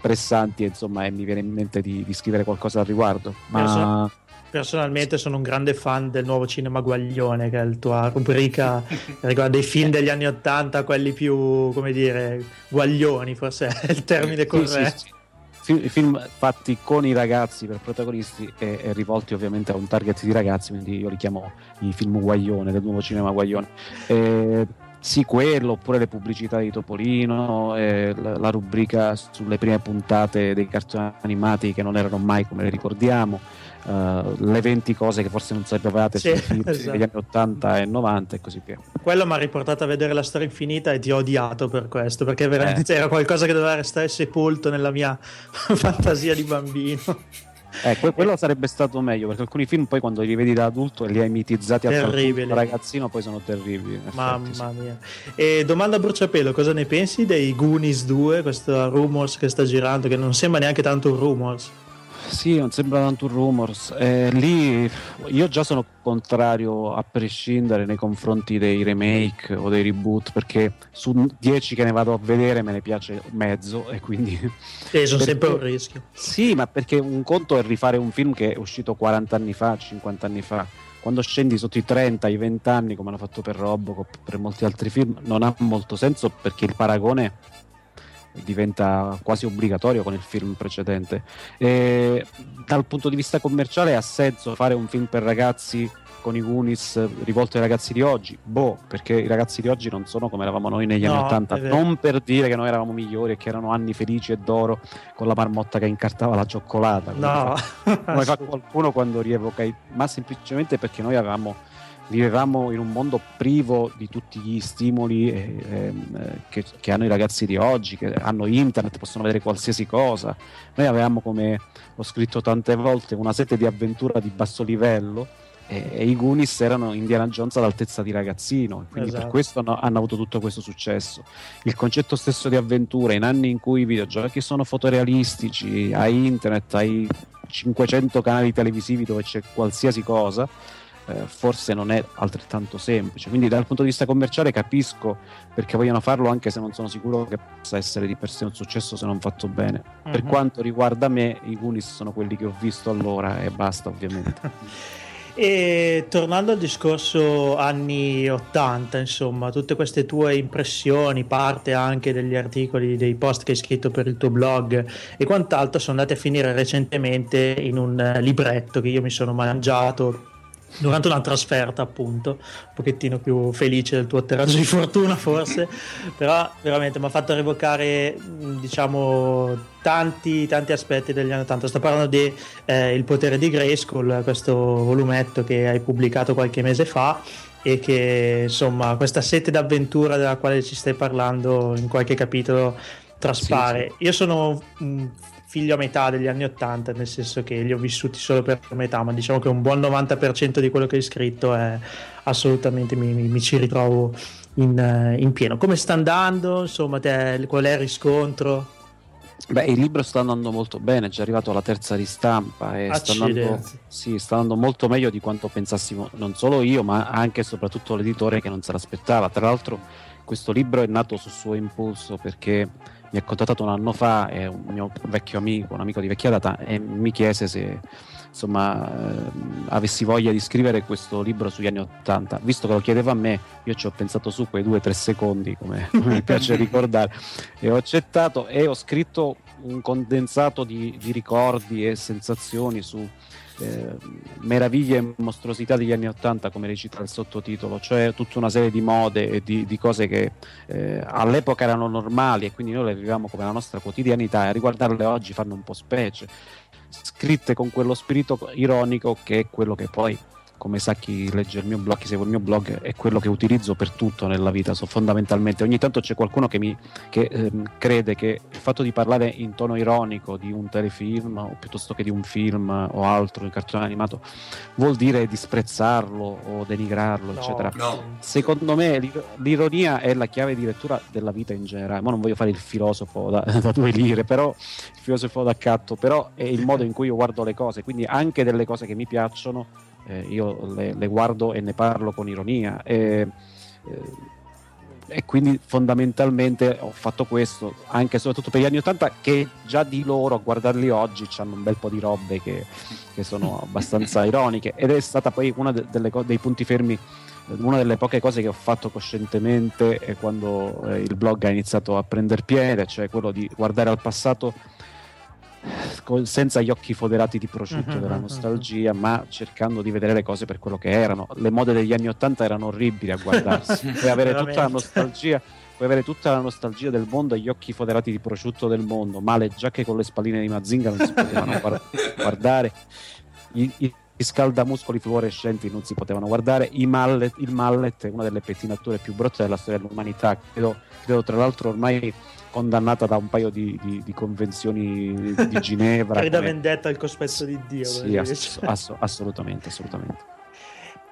pressanti insomma, e mi viene in mente di, di scrivere qualcosa al riguardo. Ma Personalmente sono un grande fan del nuovo cinema Guaglione, che è la tua rubrica riguarda i film degli anni Ottanta, quelli più, come dire, guaglioni, forse è il termine corretto. Sì, sì, sì. Film fatti con i ragazzi per protagonisti e, e, rivolti ovviamente a un target di ragazzi, quindi io li chiamo i film Guaglione, del nuovo cinema Guaglione. E, sì, quello, oppure le pubblicità di Topolino, eh, la, la, rubrica sulle prime puntate dei cartoni animati che non erano mai come le ricordiamo, uh, le 20 cose che forse non sapevate sì, sui esatto. degli anni 80 e 90 e così via. Quello mi ha riportato a vedere la storia infinita e ti ho odiato per questo, perché veramente eh. era qualcosa che doveva restare sepolto nella mia fantasia di bambino. Eh, quello sarebbe stato meglio perché alcuni film poi quando li vedi da adulto li hai mitizzati a da ragazzino poi sono terribili. Mamma effetti, mia. E domanda a bruciapelo, cosa ne pensi dei Goonies 2, questo rumors che sta girando che non sembra neanche tanto un rumors? Sì, non sembra tanto un rumors. Eh, lì io già sono contrario a prescindere nei confronti dei remake o dei reboot perché su 10 che ne vado a vedere me ne piace mezzo e quindi... E sono sempre un rischio. Sì, ma perché un conto è rifare un film che è uscito 40 anni fa, 50 anni fa. Quando scendi sotto i 30, i 20 anni, come hanno fatto per Robocop, per molti altri film, non ha molto senso perché il paragone diventa quasi obbligatorio con il film precedente. E dal punto di vista commerciale ha senso fare un film per ragazzi con i Goonies rivolto ai ragazzi di oggi? Boh, perché i ragazzi di oggi non sono come eravamo noi negli no, anni Ottanta. Non per dire che noi eravamo migliori e che erano anni felici e d'oro con la marmotta che incartava la cioccolata. Come, no. fa, come fa qualcuno quando rievoca, i, ma semplicemente perché noi avevamo vivevamo in un mondo privo di tutti gli stimoli eh, eh, che, che, hanno i ragazzi di oggi, che hanno internet, possono vedere qualsiasi cosa. Noi avevamo, come ho scritto tante volte, una sete di avventura di basso livello e, e i Goonies erano Indiana Jones all'altezza di ragazzino, quindi esatto. per questo hanno, hanno, avuto tutto questo successo. Il concetto stesso di avventura in anni in cui i videogiochi sono fotorealistici, hai internet, hai 500 canali televisivi dove c'è qualsiasi cosa eh, forse non è altrettanto semplice. Quindi dal punto di vista commerciale capisco perché vogliono farlo, anche se non sono sicuro che possa essere di per sé un successo se non fatto bene. Mm-hmm. Per mhm. quanto riguarda me, i Goonies sono quelli che ho visto allora e basta ovviamente. E tornando al discorso anni 80, insomma, tutte queste tue impressioni, parte anche degli articoli, dei post che hai scritto per il tuo blog e quant'altro sono andati a finire recentemente in un libretto che io mi sono mangiato durante una trasferta appunto. Un pochettino più felice del tuo atterraggio di fortuna forse. Però veramente mi ha fatto revocare diciamo tanti, tanti aspetti degli anni 80 sto parlando di eh, Il potere di Grayskull questo volumetto che hai pubblicato qualche mese fa e che insomma questa sete d'avventura della quale ci stai parlando in qualche capitolo traspare. Sì, sì. io sono un figlio a metà degli anni 80, nel senso che li ho vissuti solo per metà, ma diciamo che un buon 90% di quello che hai scritto è assolutamente mi, mi, mi ci ritrovo in, in, pieno. Come sta andando? Insomma, te, qual è il riscontro? Beh, il libro sta andando molto bene, è già arrivato alla terza ristampa e sta andando, sì, sta andando, molto meglio di quanto pensassimo non solo io, ma anche e soprattutto l'editore che non se l'aspettava. Tra l'altro questo libro è nato su suo impulso perché mi ha contattato un anno fa, è un mio vecchio amico, un amico di vecchia data, e mi chiese se insomma, eh, avessi voglia di scrivere questo libro sugli anni Ottanta. Visto che lo chiedeva a me, io ci ho pensato su quei due o tre secondi, come, come mi piace ricordare, e ho accettato e ho scritto un condensato di, di ricordi e sensazioni su eh, meraviglie e mostruosità degli anni Ottanta, come recita il sottotitolo, cioè tutta una serie di mode e di, di cose che eh, all'epoca erano normali e quindi noi le vivevamo come la nostra quotidianità e a riguardarle oggi fanno un po' specie, scritte con quello spirito ironico che è quello che poi come sa chi legge il mio blog, chi segue il mio blog, è quello che utilizzo per tutto nella vita. So, fondamentalmente, ogni tanto c'è qualcuno che, mi, che ehm, crede che il fatto di parlare in tono ironico di un telefilm o piuttosto che di un film o altro, un cartone animato, vuol dire disprezzarlo o denigrarlo, no, eccetera. No. Secondo me l'ironia è la chiave di lettura della vita in generale. Ma non voglio fare il filosofo da, da due lire, però il filosofo d'accatto, però è il modo in cui io guardo le cose, quindi anche delle cose che mi piacciono eh, io le, le, guardo e ne parlo con ironia. E, eh, e quindi fondamentalmente ho fatto questo anche e soprattutto per gli anni 80 che già di loro a guardarli oggi hanno un bel po' di robe che, che sono abbastanza ironiche ed è stata poi uno de- dei punti fermi una delle poche cose che ho fatto coscientemente quando eh, il blog ha iniziato a prendere piede cioè quello di guardare al passato senza gli occhi foderati di prosciutto uh-huh, della nostalgia, uh-huh. ma cercando di vedere le cose per quello che erano. Le mode degli anni Ottanta erano orribili a guardarsi, puoi avere tutta la nostalgia. Puoi avere tutta la nostalgia del mondo e gli occhi foderati di prosciutto del mondo, ma le giacche con le spalline di Mazinga non si potevano guardare. I, i, i scaldamuscoli fluorescenti non si potevano guardare, mallet, il mallet è una delle pettinature più brutte della storia dell'umanità, credo, credo tra l'altro ormai condannata da un paio di, di, di convenzioni di Ginevra. Creda come... vendetta al cospetto di Dio. Sì, ass- ass- assolutamente, assolutamente.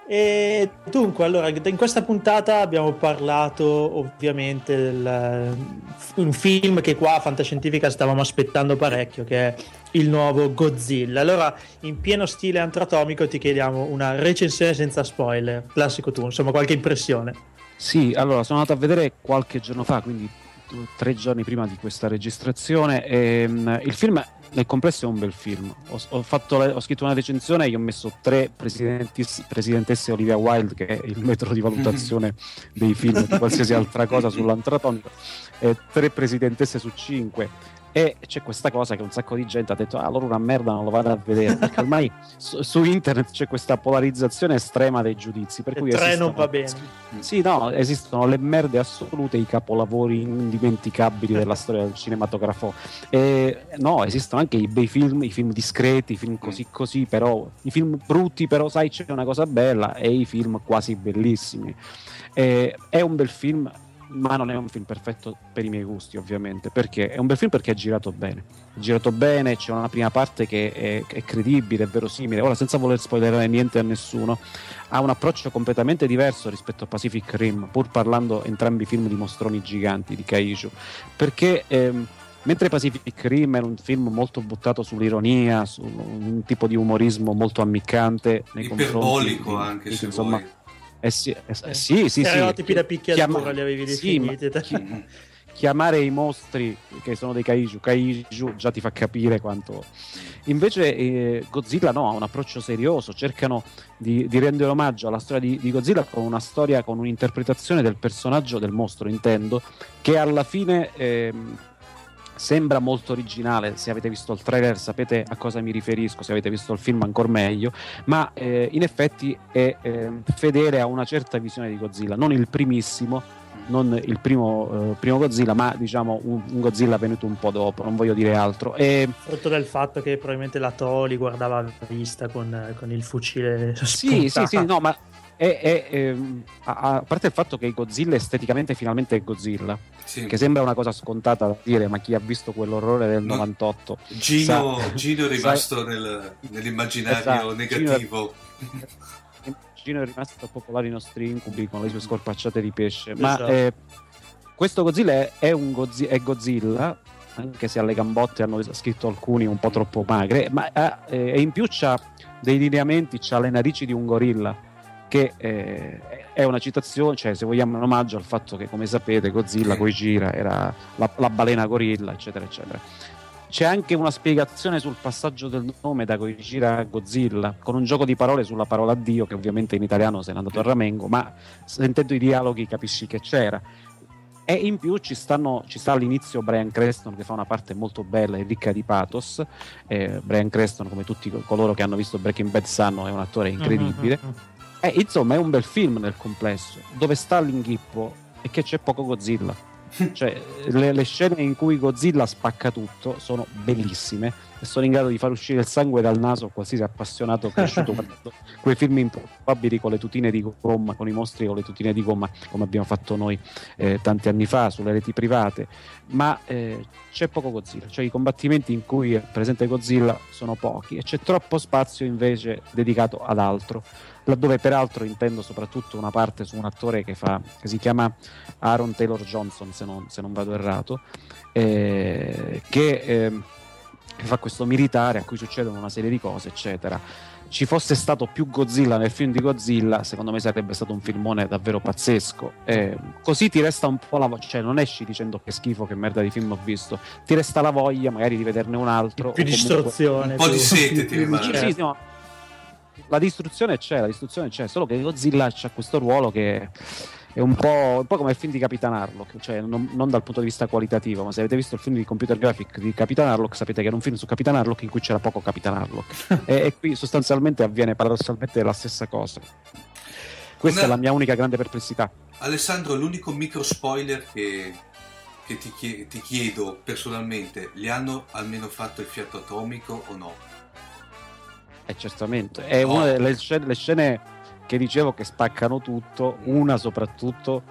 E dunque, allora, in questa puntata abbiamo parlato ovviamente del un film che qua a Fantascientifica stavamo aspettando parecchio, che è il nuovo Godzilla. Allora, in pieno stile antratomico ti chiediamo una recensione senza spoiler, classico tu, insomma, qualche impressione. Sì, allora, sono andato a vedere qualche giorno fa, quindi tre giorni prima di questa registrazione. E, um, il film nel complesso è un bel film. Ho, ho, le, ho scritto una recensione e ho messo tre presidentesse Olivia Wilde, che è il metro di valutazione dei film di qualsiasi altra cosa sull'antratonico, e tre presidentesse su cinque e c'è questa cosa che un sacco di gente ha detto ah allora una merda non lo vado a vedere perché ormai su, su, internet c'è questa polarizzazione estrema dei giudizi per cui tre non va bene. Sì no esistono le merde assolute i capolavori indimenticabili della storia del cinematografo. E no esistono anche i bei film i film discreti i film così così però i film brutti però sai c'è una cosa bella e i film quasi bellissimi. E, è un bel film ma non è un film perfetto per i miei gusti ovviamente perché è un bel film perché è girato bene. È girato bene c'è una prima parte che è, è credibile è verosimile. Ora senza voler spoilerare niente a nessuno ha un approccio completamente diverso rispetto a Pacific Rim pur parlando entrambi film di mostroni giganti di Kaiju. Perché ehm, mentre Pacific Rim è un film molto buttato sull'ironia su un tipo di umorismo molto ammiccante nei iperbolico confronti, anche se insomma vuoi eh sì, eh, eh sì, sì, Stereotipi sì. da picchiatura Chiama... li avevi definiti. Sì, chi... chiamare i mostri che sono dei kaiju kaiju già ti fa capire quanto invece eh, Godzilla no ha un approccio serioso cercano di, di rendere omaggio alla storia di, di, Godzilla con una storia con un'interpretazione del personaggio del mostro intendo che alla fine eh, sembra molto originale, se avete visto il trailer sapete a cosa mi riferisco, se avete visto il film ancora meglio, ma eh, in effetti è eh, fedele a una certa visione di Godzilla, non il primissimo, non il primo, eh, primo Godzilla, ma diciamo un, un, Godzilla venuto un po' dopo, non voglio dire altro. E... Frutto del fatto che probabilmente la Toli guardava a vista con, con il fucile. Sì, sì, sì, no, ma è, è, ehm, a, a, parte il fatto che Godzilla esteticamente finalmente è Godzilla, sì. che sembra una cosa scontata da dire, ma chi ha visto quell'orrore del no. 98 Gino, sa, Gino è rimasto nel, nell'immaginario esatto, negativo. Gino, Gino, è rimasto popolare i nostri incubi con le sue scorpacciate di pesce. Esatto. Ma eh, questo Godzilla è, un Godzilla, è Godzilla anche se alle gambotte hanno scritto alcuni un po' troppo magre, ma eh, e in più c'ha dei lineamenti, c'ha le narici di un gorilla, che eh, è una citazione, cioè se vogliamo un omaggio al fatto che come sapete Godzilla con gira era la, la balena gorilla, eccetera, eccetera. C'è anche una spiegazione sul passaggio del nome da Gojira a Godzilla, con un gioco di parole sulla parola Dio, che ovviamente in italiano se n'è andato a ramengo, ma sentendo i dialoghi capisci che c'era. E in più ci, stanno, ci, sta all'inizio Brian Creston che fa una parte molto bella e ricca di pathos. Eh, Brian Creston, come tutti coloro che hanno visto Breaking Bad sanno, è un attore incredibile. Mm-hmm. E insomma è un bel film nel complesso, dove sta l'inghippo e che c'è poco Godzilla cioè, le, le, scene in cui Godzilla spacca tutto sono bellissime e sono in grado di far uscire il sangue dal naso a qualsiasi appassionato cresciuto guardando quei film improbabili con le tutine di gomma, con i mostri con le tutine di gomma, come abbiamo fatto noi eh, tanti anni fa sulle reti private. Ma eh, c'è poco Godzilla, cioè i combattimenti in cui è presente Godzilla sono pochi e c'è troppo spazio invece dedicato ad altro laddove peraltro intendo soprattutto una parte su un attore che, fa, che si chiama Aaron Taylor Johnson, se non, se non vado errato, eh, che, eh, che fa questo militare a cui succedono una serie di cose, eccetera ci fosse stato più Godzilla nel film di Godzilla, secondo me sarebbe stato un filmone davvero pazzesco. Eh, così ti resta un po' la voglia, cioè non esci dicendo che schifo, che merda di film ho visto, ti resta la voglia magari di vederne un altro. Più distruzione. Un po' di sete ti rimane. Sì, sì, no, la distruzione c'è, la distruzione c'è, solo che Godzilla ha questo ruolo che è un po', un po', come il film di Capitan Harlock, cioè non, non, dal punto di vista qualitativo, ma se avete visto il film di computer graphic di Capitan Harlock sapete che era un film su Capitan Harlock in cui c'era poco Capitan Harlock e, e, qui sostanzialmente avviene paradossalmente la stessa cosa. Questa Una... è la mia unica grande perplessità. Alessandro, l'unico micro spoiler che, che ti, ti chiedo personalmente, gli hanno almeno fatto il fiato atomico o no? Eh, certamente, è oh. una delle scene, le scene che dicevo che spaccano tutto, una soprattutto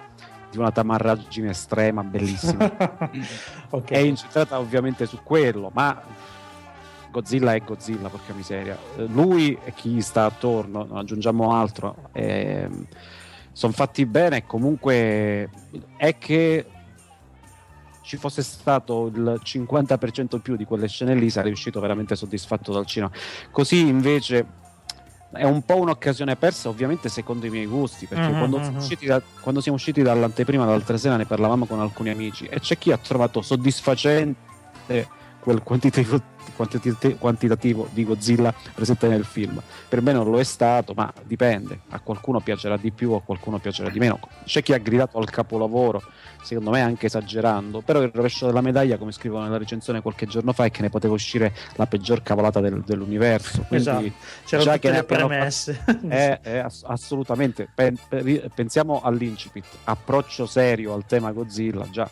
di una tamarraggine estrema, bellissima. okay. È incentrata ovviamente su quello, ma Godzilla è Godzilla, porca miseria. Lui e chi sta attorno, non aggiungiamo altro, eh, sono fatti bene comunque è che ci fosse stato il 50% più di quelle scene lì sarei uscito veramente soddisfatto dal cinema. Così invece è un po' un'occasione persa, ovviamente secondo i miei gusti, perché mm-hmm. quando, siamo mm-hmm. da, quando, siamo usciti dall'anteprima l'altra sera ne parlavamo con alcuni amici e c'è chi ha trovato soddisfacente quel quantitativo, quantitativo, di Godzilla presente nel film. Per me non lo è stato, ma dipende. A qualcuno piacerà di più, a qualcuno piacerà di meno. C'è chi ha gridato al capolavoro, secondo me anche esagerando, però il rovescio della medaglia, come scrivo nella recensione qualche giorno fa, è che ne poteva uscire la peggior cavolata del, dell'universo. Quindi, esatto, c'erano tutte le premesse. Fatto, è, è ass- assolutamente, pen- pensiamo all'incipit, approccio serio al tema Godzilla, già.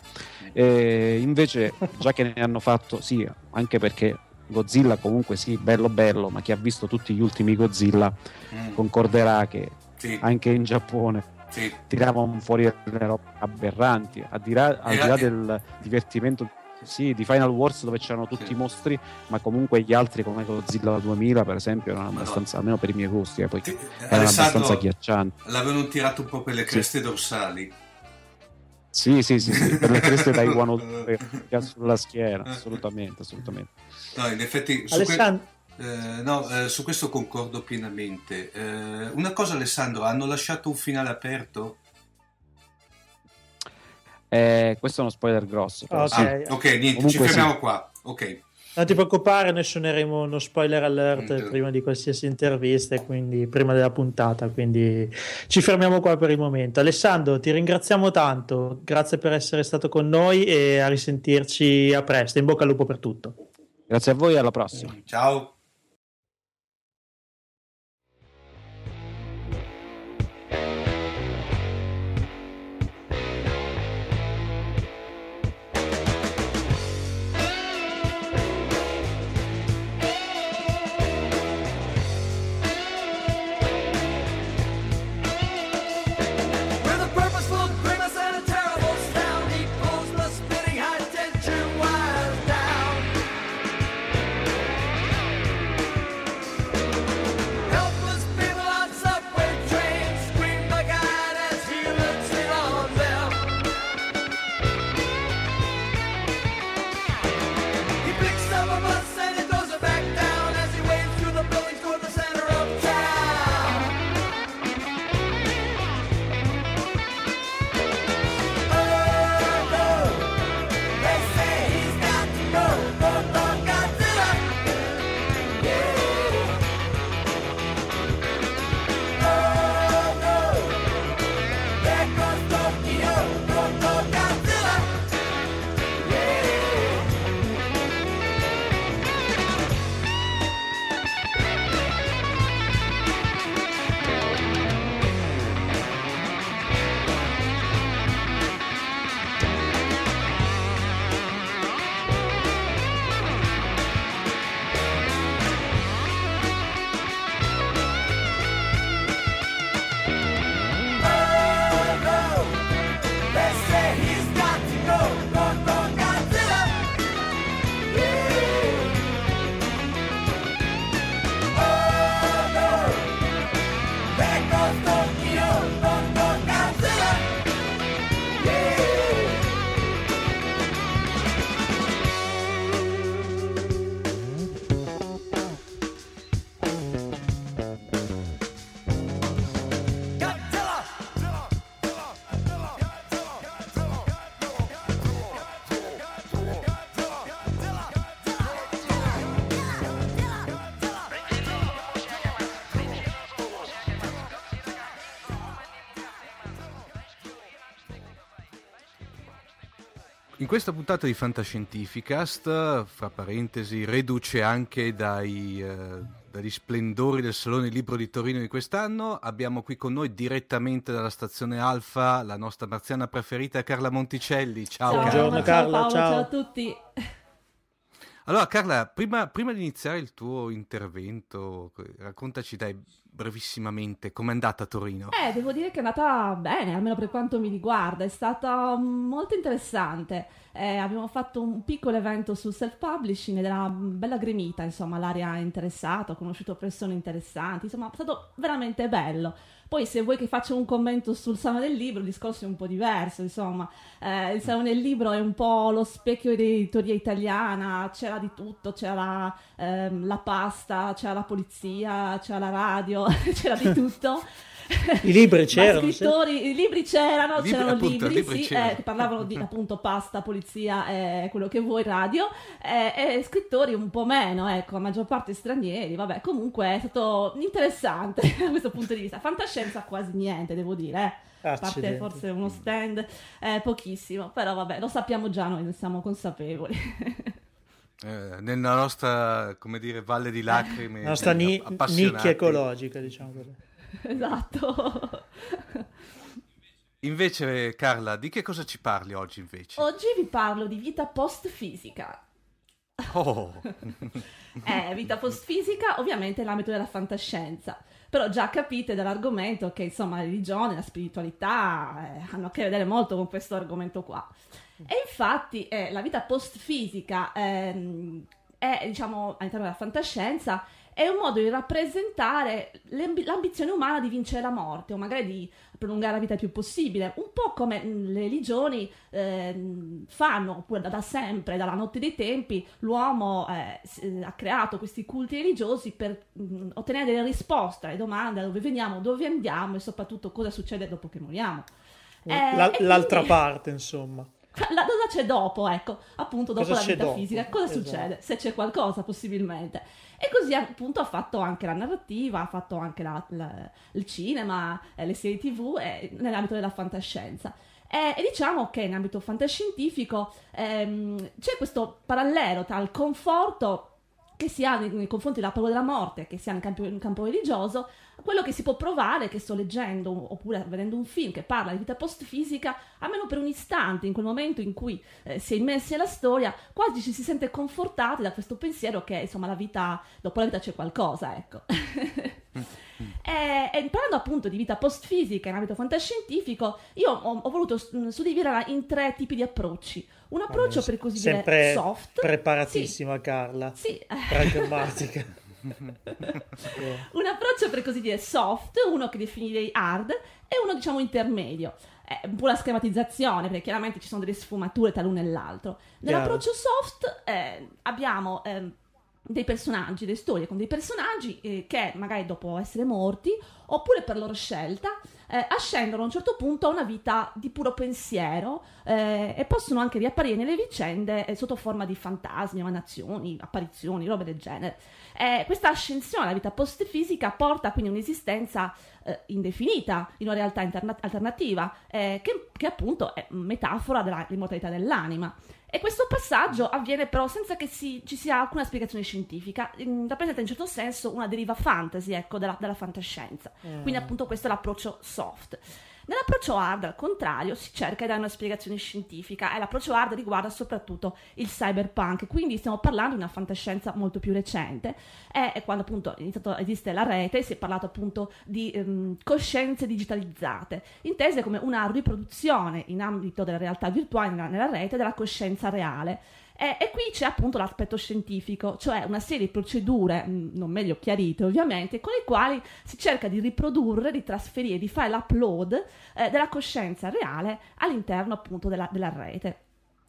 E invece, già che ne hanno fatto, sì, anche perché Godzilla comunque sì, bello bello, ma chi ha visto tutti gli ultimi Godzilla mm. concorderà che sì. anche in Giappone sì. tiravano fuori delle robe aberranti, al di là, al di là del divertimento sì, di Final Wars dove c'erano tutti sì. i mostri, ma comunque gli altri come Godzilla 2000 per esempio erano abbastanza, almeno per i miei gusti, eh, poi sì. erano abbastanza agghiaccianti. L'avevano tirato un po' per le creste sì. dorsali. Sì, sì, sì, sì, per le creste Taiwan sulla schiena, assolutamente, assolutamente. No, in effetti su, Alessand- que- eh, no, eh, su questo concordo pienamente. Eh, una cosa Alessandro, hanno lasciato un finale aperto? Eh, questo è uno spoiler grosso. Però, okay. Sì. ok, niente, Comunque ci fermiamo sì. qua. Ok. Non ti preoccupare, noi suoneremo uno spoiler alert mm. prima di qualsiasi intervista, quindi prima della puntata, quindi ci fermiamo qua per il momento. Alessandro, ti ringraziamo tanto, grazie per essere stato con noi e a risentirci a presto. In bocca al lupo per tutto. Grazie a voi, alla prossima. Ciao. Questa puntata di Fantascientificast, fra parentesi, reduce anche dai, eh, dagli splendori del Salone Libro di Torino di quest'anno, abbiamo qui con noi direttamente dalla stazione Alfa la nostra marziana preferita Carla Monticelli. Ciao, ciao Buongiorno Carla, Paolo, ciao. ciao a tutti. Allora Carla, prima, prima, di iniziare il tuo intervento, raccontaci dai brevissimamente com'è andata a Torino. Eh, devo dire che è andata bene, almeno per quanto mi riguarda, è stata molto interessante. Eh, abbiamo fatto un piccolo evento sul self-publishing ed era bella gremita, insomma, l'area interessata, ho conosciuto persone interessanti, insomma, è stato veramente bello. Poi se vuoi che faccia un commento sul Salone del Libro, il discorso è un po' diverso, insomma. Eh, il Salone del Libro è un po' lo specchio dell'editoria italiana, c'era di tutto, c'era ehm, la pasta, c'era la polizia, c'era la radio, c'era di tutto. I libri c'erano. Scrittori, I libri c'erano, libri, c'erano appunto, libri, libri sì, c'erano. eh, che parlavano di appunto pasta, polizia, eh, quello che vuoi, radio, eh, e scrittori un po' meno, ecco, a maggior parte stranieri, vabbè, comunque è stato interessante da questo punto di vista. Fantascienza quasi niente, devo dire, eh. A parte forse uno stand, eh, pochissimo, però vabbè, lo sappiamo già noi, ne siamo consapevoli. Eh, nella nostra, come dire, valle di lacrime. La nostra ni- nicchia ecologica, diciamo così. esatto. Invece, Carla, di che cosa ci parli oggi invece? Oggi vi parlo di vita post-fisica. Oh, Eh, vita post-fisica, ovviamente nell'ambito della fantascienza. Però già capite dall'argomento che insomma la religione, la spiritualità eh, hanno a che vedere molto con questo argomento qua. E infatti eh, la vita post-fisica ehm, è, diciamo, all'interno della fantascienza, è un modo di rappresentare l'ambi- l'ambizione umana di vincere la morte o magari di prolungare la vita il più possibile, un po' come mh, le religioni ehm, fanno, oppure da, da sempre, dalla notte dei tempi, l'uomo eh, eh, ha creato questi culti religiosi per mh, ottenere delle risposte alle domande da dove veniamo, dove andiamo e soprattutto cosa succede dopo che moriamo. Eh, La- e l'altra quindi- parte, insomma. la, cosa c'è dopo, ecco, appunto dopo Cosa la vita fisica, cosa Esatto. succede? Se c'è qualcosa possibilmente. E così appunto ha fatto anche la narrativa, ha fatto anche la- la- il cinema, eh, le serie tv eh, nell'ambito della fantascienza. E, e diciamo che in ambito fantascientifico ehm, c'è questo parallelo tra il conforto che si ha nei, nei confronti della paura della morte, che si ha in campo, in campo religioso, quello che si può provare, che sto leggendo oppure vedendo un film che parla di vita post-fisica, almeno per un istante, in quel momento in cui eh, si è immersi nella storia, quasi ci si sente confortati da questo pensiero che insomma la vita, dopo la vita c'è qualcosa, ecco. e, e parlando appunto di vita post-fisica in ambito fantascientifico, io ho, ho voluto mm, suddividerla in tre tipi di approcci. Un approccio per così dire soft. preparatissima, Carla. Sì. sì. Pragmatica. un approccio per così dire soft, uno che definirei hard e uno diciamo intermedio. È un po' la schematizzazione, perché chiaramente ci sono delle sfumature tra l'uno e l'altro. Nell'approccio soft eh, abbiamo ehm, dei personaggi, delle storie con dei personaggi eh, che magari dopo essere morti, oppure per loro scelta, eh, ascendono a un certo punto a una vita di puro pensiero eh, e possono anche riapparire nelle vicende eh, sotto forma di fantasmi, emanazioni, apparizioni, robe del genere. Eh, questa ascensione alla vita post-fisica porta quindi un'esistenza eh, indefinita in una realtà interna- alternativa, eh, che, che appunto è metafora dell'immortalità dell'anima. E questo passaggio avviene però senza che si- ci sia alcuna spiegazione scientifica, in- rappresenta in certo senso una deriva fantasy, ecco, della, della fantascienza. Quindi appunto questo è l'approccio soft. Nell'approccio hard, al contrario, si cerca di dare una spiegazione scientifica e l'approccio hard riguarda soprattutto il cyberpunk, quindi stiamo parlando di una fantascienza molto più recente, è quando appunto iniziato, esiste la rete, si è parlato appunto di ehm, coscienze digitalizzate, intese come una riproduzione in ambito della realtà virtuale nella, nella rete della coscienza reale. E, e qui c'è appunto l'aspetto scientifico, cioè una serie di procedure, mh, non meglio chiarite ovviamente, con le quali si cerca di riprodurre, di trasferire, di fare l'upload eh, della coscienza reale all'interno appunto della, della rete.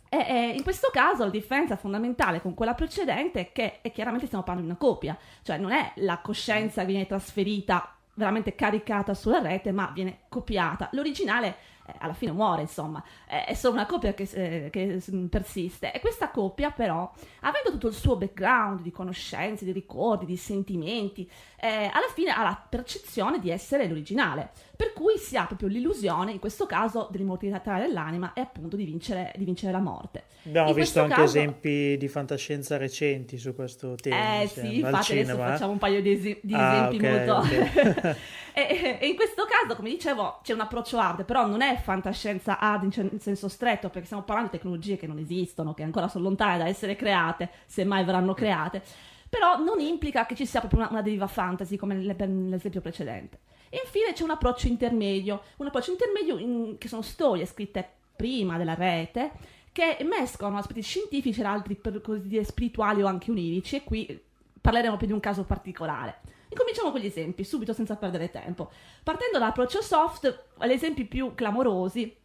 E, e in questo caso la differenza fondamentale con quella precedente è che è chiaramente stiamo parlando di una copia, cioè non è la coscienza che viene trasferita veramente caricata sulla rete, ma viene copiata. L'originale eh, alla fine muore, insomma, eh, è solo una coppia che, eh, che, persiste. E questa coppia, però, avendo tutto il suo background di conoscenze, di ricordi, di sentimenti, eh, alla fine ha la percezione di essere l'originale. Per cui si ha proprio l'illusione, in questo caso, dell'immortalità dell'anima e appunto di vincere, di vincere la morte. Abbiamo in visto anche caso... esempi di fantascienza recenti su questo tema. Eh sì, infatti adesso facciamo un paio di, es- di ah, esempi okay, molto... Okay. e, e, in questo caso, come dicevo, c'è un approccio hard, però non è fantascienza hard in, c- in, senso stretto, perché stiamo parlando di tecnologie che non esistono, che ancora sono lontane da essere create, se mai verranno create. Però non implica che ci sia proprio una, una deriva fantasy come nell'esempio precedente. E infine c'è un approccio intermedio, un approccio intermedio in, che sono storie scritte prima della rete che mescolano aspetti scientifici e altri per così dire spirituali o anche onirici e qui parleremo più di un caso particolare. Incominciamo con gli esempi, subito senza perdere tempo. Partendo dall'approccio soft, gli esempi più clamorosi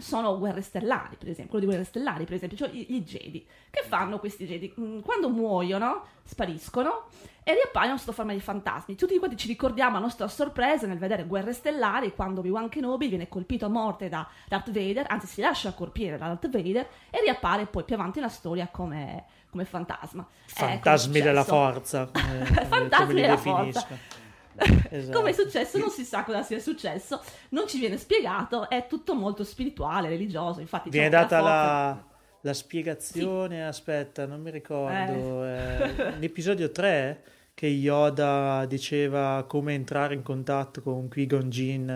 sono guerre stellari, per esempio, quello di guerre stellari, per esempio, cioè i Jedi. Che fanno questi Jedi? Mm, quando muoiono, spariscono e riappaiono sotto forma di fantasmi. Tutti quanti ci ricordiamo a nostra sorpresa nel vedere guerre stellari quando Obi-Wan Kenobi viene colpito a morte da Darth Vader, anzi si lascia colpire da Darth Vader e riappare poi più avanti nella storia come, come fantasma. Fantasmi eh, della forza. Eh, fantasmi della forza. Esatto. Come è successo? Non si sa cosa sia successo, non ci viene spiegato, è tutto molto spirituale, religioso. Infatti, viene diciamo, data la, la, spiegazione. Sì. Aspetta, non mi ricordo. Eh. Eh, l'episodio 3 che Yoda diceva come entrare in contatto con Qui-Gon Jinn.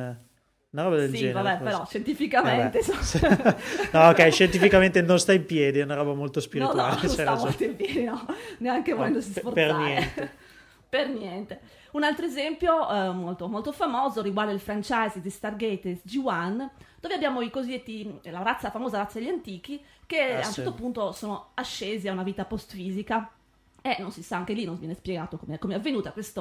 Una roba del sì, genere. vabbè, forse. però scientificamente. Vabbè. no, ok, scientificamente non sta in piedi, è una roba molto spirituale. No, no, non sta molto in piedi, no, neanche no, volendosi sforzare. Per niente. per niente. Un altro esempio eh, molto, molto famoso riguarda il franchise di Stargate SG-1, dove abbiamo i cosiddetti, la razza, la famosa razza degli antichi, che eh, a un certo punto sono ascesi a una vita post-fisica e non si sa, anche lì non viene spiegato come, è avvenuta questa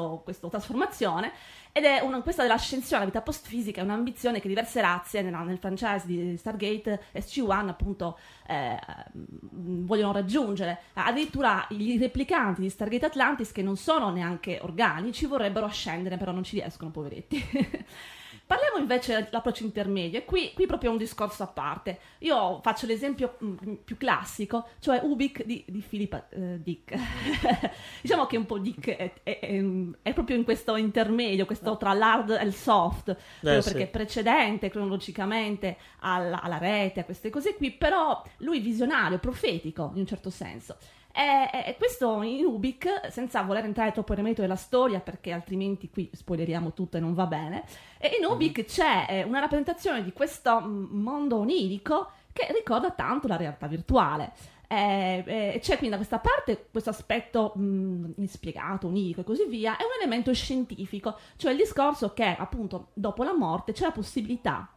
trasformazione. Ed è una, questa dell'ascensione alla vita post-fisica, è un'ambizione che diverse razze nella, nel franchise di Stargate SG-1 appunto eh, vogliono raggiungere. Addirittura i replicanti di Stargate Atlantis, che non sono neanche organici, vorrebbero ascendere, però non ci riescono, poveretti. Parliamo invece dell'approccio intermedio, e qui, qui proprio un discorso a parte. Io faccio l'esempio mh, mm, più classico, cioè Ubik di, di Philip eh, Dick. diciamo che un po' Dick è, è, è, è, proprio in questo intermedio, questo tra l'hard e il soft, eh, perché sì. è precedente cronologicamente alla, alla rete, a queste cose qui, però lui visionario, profetico in un certo senso. E, e, questo in Ubik, senza voler entrare troppo nel merito della storia, perché altrimenti qui spoileriamo tutto e non va bene, e in Ubik mm-hmm. c'è eh, una rappresentazione di questo mm, mondo onirico che ricorda tanto la realtà virtuale. Eh, eh, c'è quindi da questa parte questo aspetto mh, mm, inspiegato, unico e così via, è un elemento scientifico, cioè il discorso che appunto dopo la morte c'è la possibilità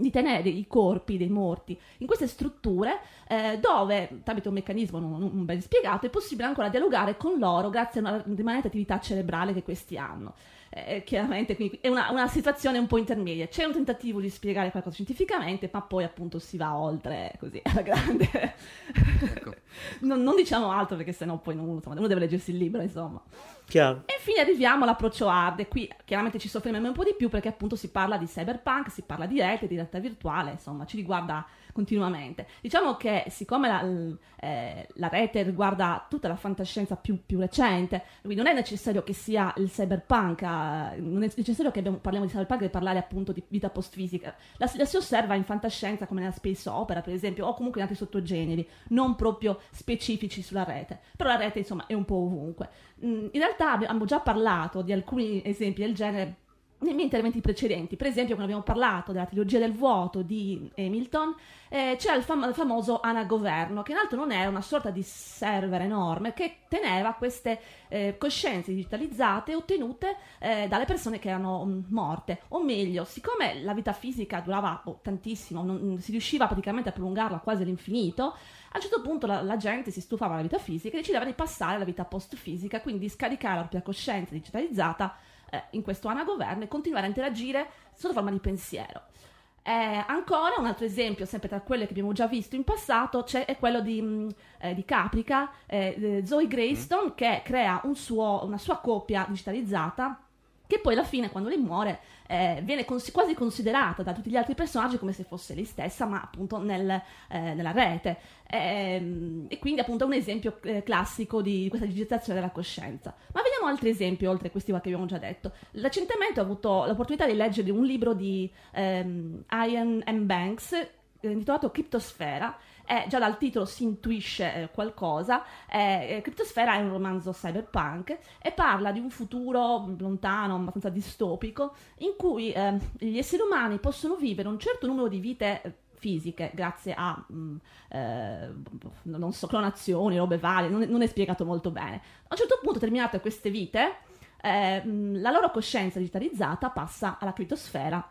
di tenere i corpi dei morti in queste strutture eh, dove, tramite un meccanismo non, non, ben spiegato, è possibile ancora dialogare con loro grazie a una rimanente attività cerebrale che questi hanno eh, chiaramente quindi è una, una, situazione un po' intermedia. C'è un tentativo di spiegare qualcosa scientificamente, ma poi appunto si va oltre così alla grande. Ecco. non, non, diciamo altro perché sennò poi non, insomma, uno deve leggersi il libro, insomma. Chiaro. E infine arriviamo all'approccio hard, e qui chiaramente ci soffermiamo un po' di più perché appunto si parla di cyberpunk, si parla di rete, di realtà virtuale, insomma, ci riguarda continuamente. Diciamo che siccome la, eh, la rete riguarda tutta la fantascienza più, più, recente, quindi non è necessario che sia il cyberpunk, eh, non è necessario che abbiamo, parliamo di cyberpunk per parlare appunto di vita post-fisica. La, la, si osserva in fantascienza come nella space opera, per esempio, o comunque in altri sottogeneri, non proprio specifici sulla rete. Però la rete, insomma, è un po' ovunque. Mm, in realtà abbiamo già parlato di alcuni esempi del genere nei miei interventi precedenti, per esempio quando abbiamo parlato della trilogia del vuoto di Hamilton, eh, c'era il, fam- il, famoso Anagoverno, che in altro non era una sorta di server enorme che teneva queste eh, coscienze digitalizzate ottenute eh, dalle persone che erano mh, mm, morte. O meglio, siccome la vita fisica durava oh, tantissimo, non, si riusciva praticamente a prolungarla quasi all'infinito, a un certo punto la, la, gente si stufava della vita fisica e decideva di passare alla vita post-fisica, quindi di scaricare la propria coscienza digitalizzata eh, in questo anagoverno e continuare a interagire sotto forma di pensiero. Eh, ancora un altro esempio, sempre tra quelle che abbiamo già visto in passato, è quello di, mh, mm, eh, di Caprica, eh, Zoe Greystone, mm. che crea un suo, una sua coppia digitalizzata poi alla fine quando lei muore eh, viene cons- quasi considerata da tutti gli altri personaggi come se fosse lei stessa, ma appunto nel, eh, nella rete. Eh, e quindi appunto è un esempio eh, classico di questa digitazione della coscienza. Ma vediamo altri esempi oltre a questi che abbiamo già detto. Recentemente ho avuto l'opportunità di leggere un libro di ehm, Ian M. Banks eh, intitolato Criptosfera eh, già dal titolo si intuisce eh, qualcosa. Eh, Cryptosfera è un romanzo cyberpunk e parla di un futuro lontano, abbastanza distopico, in cui eh, gli esseri umani possono vivere un certo numero di vite eh, fisiche grazie a mh, mm, eh, non so, clonazioni, robe varie, non non è, spiegato molto bene. A un certo punto, terminate queste vite, eh, mm, la loro coscienza digitalizzata passa alla critosfera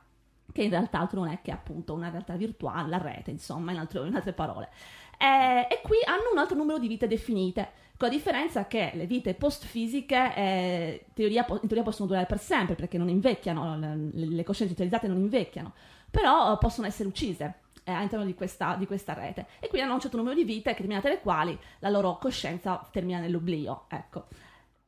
che in realtà altro non è che appunto una realtà virtuale, la rete, insomma, in, altro, in altre parole. Eh, e qui hanno un altro numero di vite definite, con la differenza che le vite post-fisiche eh, teoria, in teoria possono durare per sempre, perché non invecchiano, le, le coscienze utilizzate non invecchiano, però possono essere uccise eh, all'interno di questa, di questa, rete. E quindi hanno un certo numero di vite, determinate le quali la loro coscienza termina nell'oblio, ecco.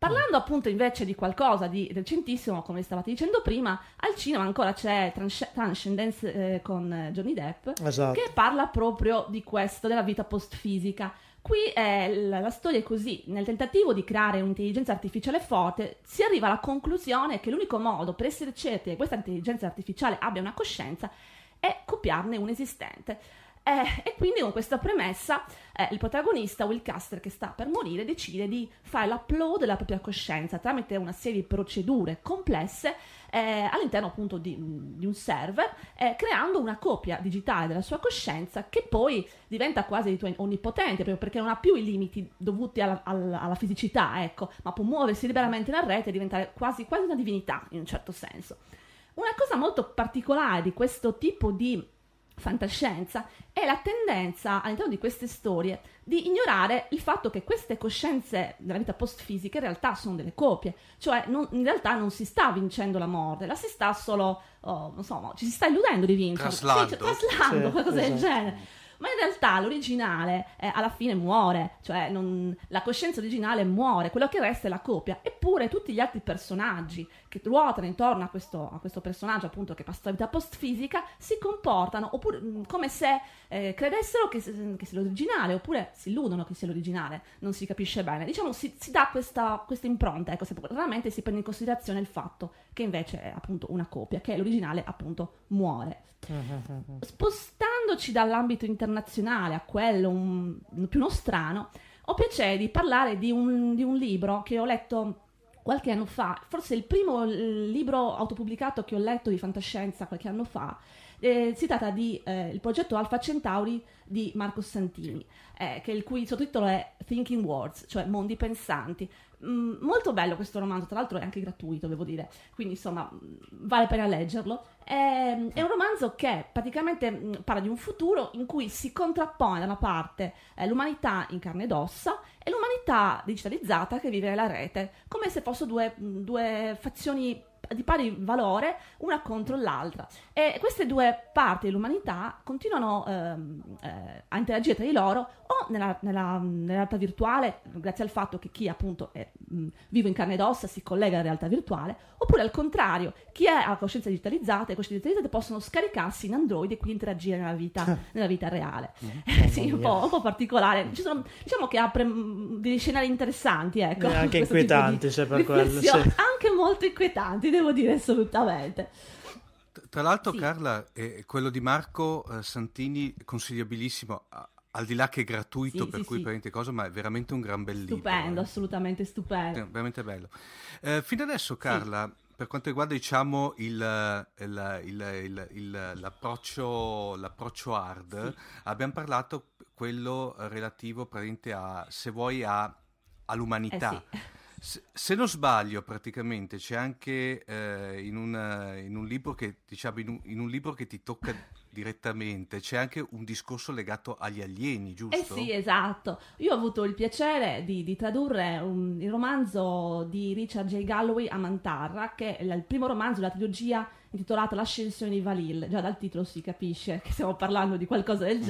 Parlando appunto invece di qualcosa di recentissimo, come stavate dicendo prima, al cinema ancora c'è Trans- Transcendence eh, con Johnny Depp, esatto. che parla proprio di questo, della vita post-fisica. Qui è la, la, storia è così, nel tentativo di creare un'intelligenza artificiale forte si arriva alla conclusione che l'unico modo per essere certi che questa intelligenza artificiale abbia una coscienza è copiarne un'esistente. Eh, e quindi con questa premessa eh, il protagonista Will Caster che sta per morire decide di fare l'upload della propria coscienza tramite una serie di procedure complesse eh, all'interno appunto di, di un server eh, creando una copia digitale della sua coscienza che poi diventa quasi onnipotente proprio perché non ha più i limiti dovuti alla, alla, alla fisicità ecco ma può muoversi liberamente nella rete e diventare quasi, quasi una divinità in un certo senso. Una cosa molto particolare di questo tipo di fantascienza è la tendenza all'interno di queste storie di ignorare il fatto che queste coscienze della vita post-fisica in realtà sono delle copie, cioè non, in realtà non si sta vincendo la morte, la si sta solo, oh, non so, ci si sta illudendo di vincere, traslando, sì, cioè, traslando sì, qualcosa esatto. del genere. Ma in realtà l'originale eh, alla fine muore, cioè non, la coscienza originale muore, quello che resta è la copia, eppure tutti gli altri personaggi che ruotano intorno a questo, a questo personaggio appunto che passa la vita post-fisica si comportano oppure, mh, mm, come se eh, credessero che, che, sia l'originale, oppure si illudono che sia l'originale, non si capisce bene. Diciamo si, si dà questa, questa impronta, ecco, se raramente si prende in considerazione il fatto che invece è appunto una copia, che l'originale appunto muore. Spostandoci dall'ambito internazionale a quello un, più nostrano, ho piacere di parlare di un, di un libro che ho letto qualche anno fa, forse il primo libro autopubblicato che ho letto di fantascienza qualche anno fa. Eh, si tratta di eh, progetto Alpha Centauri di Marco Santini, eh, il cui sottotitolo è Thinking Words, cioè mondi pensanti. Mm, molto bello questo romanzo, tra l'altro è anche gratuito, devo dire, quindi insomma mm, vale la pena leggerlo. È, è, un romanzo che praticamente mm, parla di un futuro in cui si contrappone da una parte eh, l'umanità in carne ed ossa e l'umanità digitalizzata che vive nella rete, come se fossero due, due fazioni di pari valore una contro l'altra. E queste due parti dell'umanità continuano ehm, eh, a interagire tra di loro o nella, nella, nella, realtà virtuale, grazie al fatto che chi appunto è mh, vivo in carne ed ossa si collega alla realtà virtuale, oppure al contrario, chi ha coscienza digitalizzata e coscienze digitalizzate possono scaricarsi in Android e quindi interagire nella vita, nella vita reale. Mm. sì, un po', un po', particolare. Sono, diciamo che apre degli scenari interessanti, ecco. E anche inquietanti, se per quello. Sì. Anche molto inquietanti, devo dire assolutamente. Tra l'altro, sì. Carla, eh, quello di Marco eh, Santini consigliabilissimo. Al di là che è gratuito, sì, per sì, cui sì. cosa, ma è veramente un gran bel libro. Stupendo, eh. assolutamente stupendo. È veramente bello. Eh, fino adesso, Carla, per quanto riguarda diciamo il, il, il, l'approccio, l'approccio, hard, abbiamo parlato quello relativo a, se vuoi, a, all'umanità. Eh se, non sbaglio, praticamente c'è anche eh, in, una, in, un libro che, diciamo, in, un, in un libro che ti tocca direttamente, c'è anche un discorso legato agli alieni, giusto? Eh sì, esatto. Io ho avuto il piacere di, di tradurre un, il romanzo di Richard J. Galloway a Mantarra, che è il primo romanzo della trilogia intitolata L'ascensione di Valil. Già dal titolo si capisce che stiamo parlando di qualcosa del mm.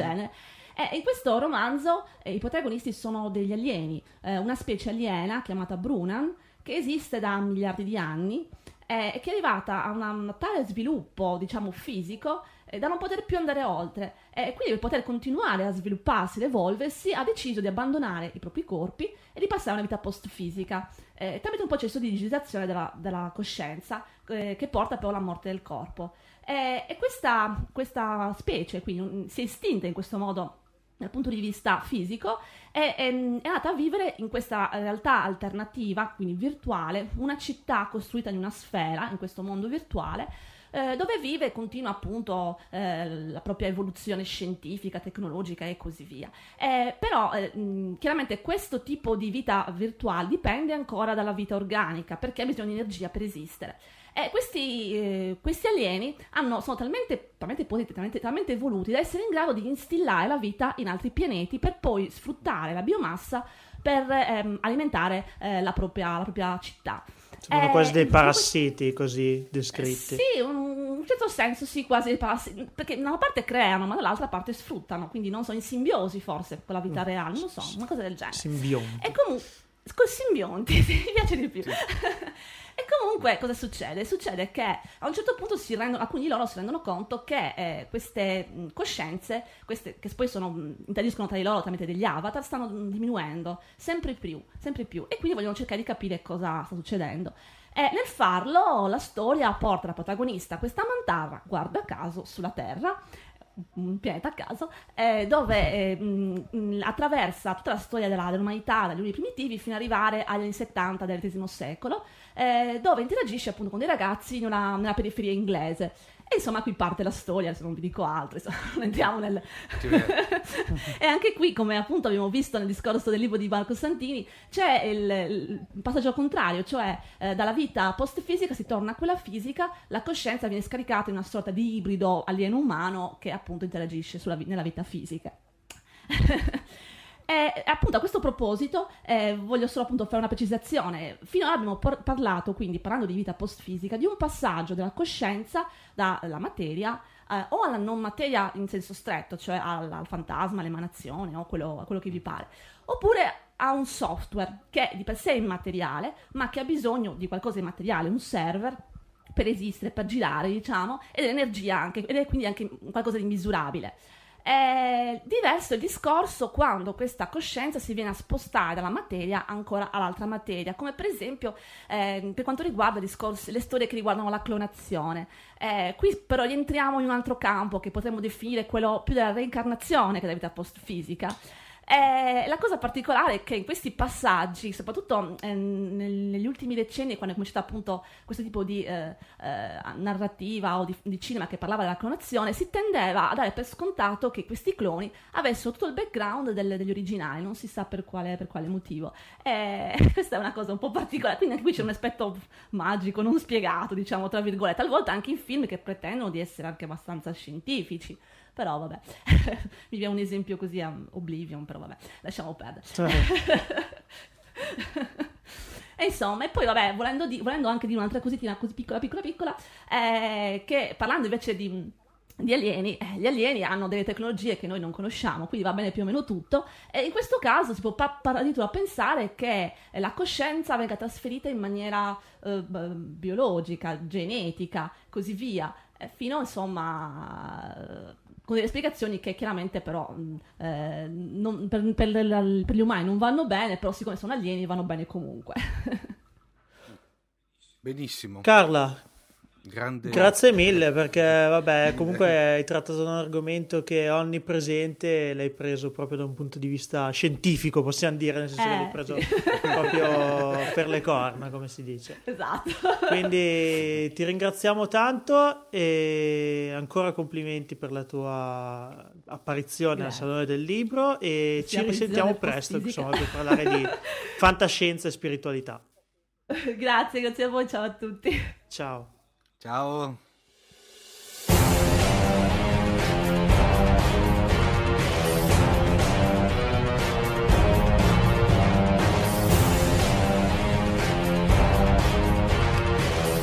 E in questo romanzo eh, i protagonisti sono degli alieni, eh, una specie aliena chiamata Brunan, che esiste da miliardi di anni eh, che è arrivata a un tale sviluppo, diciamo, fisico eh, da non poter più andare oltre e eh, quindi per poter continuare a svilupparsi, ad evolversi, ha deciso di abbandonare i propri corpi e di passare a una vita post-fisica eh, tramite un processo di digitalizzazione della, della coscienza eh, che porta però alla morte del corpo. Eh, e questa, questa specie quindi si è estinta in questo modo dal punto di vista fisico, è, è, è, andata a vivere in questa realtà alternativa, quindi virtuale, una città costruita in una sfera, in questo mondo virtuale, eh, dove vive e continua appunto eh, la propria evoluzione scientifica, tecnologica e così via. Eh, però eh, chiaramente questo tipo di vita virtuale dipende ancora dalla vita organica perché ha bisogno di energia per esistere. Eh, questi, eh, questi, alieni hanno, sono talmente, talmente potenti, talmente, talmente, evoluti da essere in grado di instillare la vita in altri pianeti per poi sfruttare la biomassa per ehm, alimentare eh, la, propria, la, propria, città. Sono quasi dei parassiti così descritti. Sì, in un certo senso sì, quasi dei parassiti, perché da una parte creano ma dall'altra parte sfruttano, quindi non so, in simbiosi forse con la vita mm. reale, non so, una cosa del genere. Simbionti. E comunque, con simbionti, mi piace di più. Sì. E comunque cosa succede? Succede che a un certo punto rendono, alcuni di loro si rendono conto che eh, queste mh, coscienze, queste, che poi sono, mh, interagiscono tra di loro tramite degli avatar, stanno mh, diminuendo sempre più, sempre più. E quindi vogliono cercare di capire cosa sta succedendo. E nel farlo la storia porta la protagonista, questa mantarra, guarda caso, sulla Terra un pianeta a caso, eh, dove eh, mh, attraversa tutta la storia della, dell'umanità, dagli uomini primitivi, fino ad arrivare agli anni 70 del XX secolo, eh, dove interagisce appunto con dei ragazzi in una, nella periferia inglese. E insomma qui parte la storia, se non vi dico altro, insomma, non entriamo nel... e anche qui, come appunto abbiamo visto nel discorso del libro di Marco Santini, c'è il, il passaggio contrario, cioè eh, dalla vita post-fisica si torna a quella fisica, la coscienza viene scaricata in una sorta di ibrido alieno-umano che appunto interagisce sulla, nella vita fisica. E appunto a questo proposito eh, voglio solo appunto fare una precisazione. Finora abbiamo por- parlato, quindi parlando di vita post-fisica, di un passaggio della coscienza dalla materia eh, o alla non materia in senso stretto, cioè al, al fantasma, all'emanazione o quello, quello che vi pare, oppure a un software che di per sé è immateriale, ma che ha bisogno di qualcosa di materiale, un server per esistere, per girare, diciamo, ed energia anche, ed è quindi anche qualcosa di misurabile. È diverso il discorso quando questa coscienza si viene a spostare dalla materia ancora all'altra materia, come per esempio eh, per quanto riguarda discorsi, le storie che riguardano la clonazione. Eh, qui però rientriamo in un altro campo che potremmo definire quello più della reincarnazione che della vita post-fisica. Eh, la cosa particolare è che in questi passaggi, soprattutto eh, negli ultimi decenni, quando è cominciato appunto questo tipo di eh, eh, narrativa o di, di, cinema che parlava della clonazione, si tendeva a dare per scontato che questi cloni avessero tutto il background del, degli originali, non si sa per quale, per quale motivo. E questa è una cosa un po' particolare, quindi anche qui c'è un aspetto magico, non spiegato, diciamo, tra virgolette, talvolta anche in film che pretendono di essere anche abbastanza scientifici. Però vabbè, mi viene un esempio così a Oblivion, però vabbè, lasciamo perdere. e insomma, e poi vabbè, volendo, di, volendo, anche dire un'altra cositina così piccola, piccola, piccola, eh, che parlando invece di di alieni, eh, gli alieni hanno delle tecnologie che noi non conosciamo, quindi va bene più o meno tutto, e in questo caso si può pa- addirittura pensare che la coscienza venga trasferita in maniera eh, biologica, genetica, così via, fino insomma con delle spiegazioni che chiaramente però eh, non, per, per, per, gli umani non vanno bene, però siccome sono alieni vanno bene comunque. Benissimo. Carla, Grande... Grazie mille perché vabbè comunque hai trattato un argomento che è onnipresente l'hai preso proprio da un punto di vista scientifico possiamo dire nel senso eh, che l'hai preso sì. proprio per le corna come si dice. Esatto. Quindi ti ringraziamo tanto e ancora complimenti per la tua apparizione Grazie. al Salone del Libro e ci risentiamo presto insomma, per parlare di fantascienza e spiritualità. Grazie grazie a voi ciao a tutti. Ciao Ciao.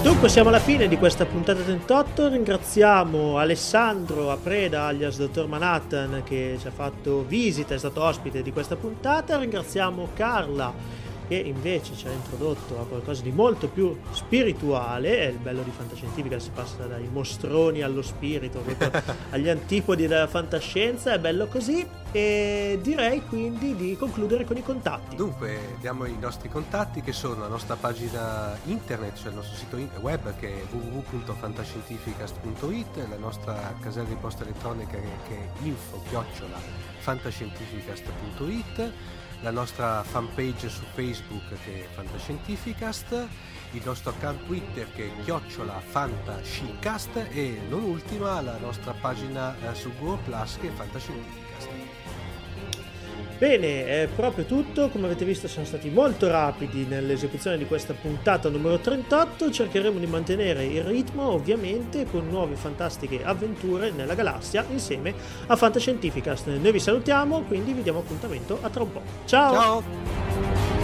Dunque siamo alla fine di questa puntata 38, ringraziamo Alessandro Apreda alias Dottor Manhattan che ci ha fatto visita, è stato ospite di questa puntata, ringraziamo Carla che invece ci ha introdotto a qualcosa di molto più spirituale, è il bello di fantascientifica, si passa dai mostroni allo spirito, agli antipodi della fantascienza, è bello così e direi quindi di concludere con i contatti. Dunque, diamo i nostri contatti che sono la nostra pagina internet, cioè il nostro sito web che è www.fantascientificast.it, la nostra casella di posta elettronica che è info-fantascientificast.it la nostra fanpage su Facebook che è Fantascientificast, il nostro account Twitter che è chiocciola Fantascicast e non ultima la nostra pagina eh, su Google Plus che è Fantascientificast. Bene, è proprio tutto, come avete visto siamo stati molto rapidi nell'esecuzione di questa puntata numero 38, cercheremo di mantenere il ritmo ovviamente con nuove fantastiche avventure nella galassia insieme a Fantascientificast. Noi vi salutiamo, quindi vi diamo appuntamento a tra un po'. Ciao! Ciao!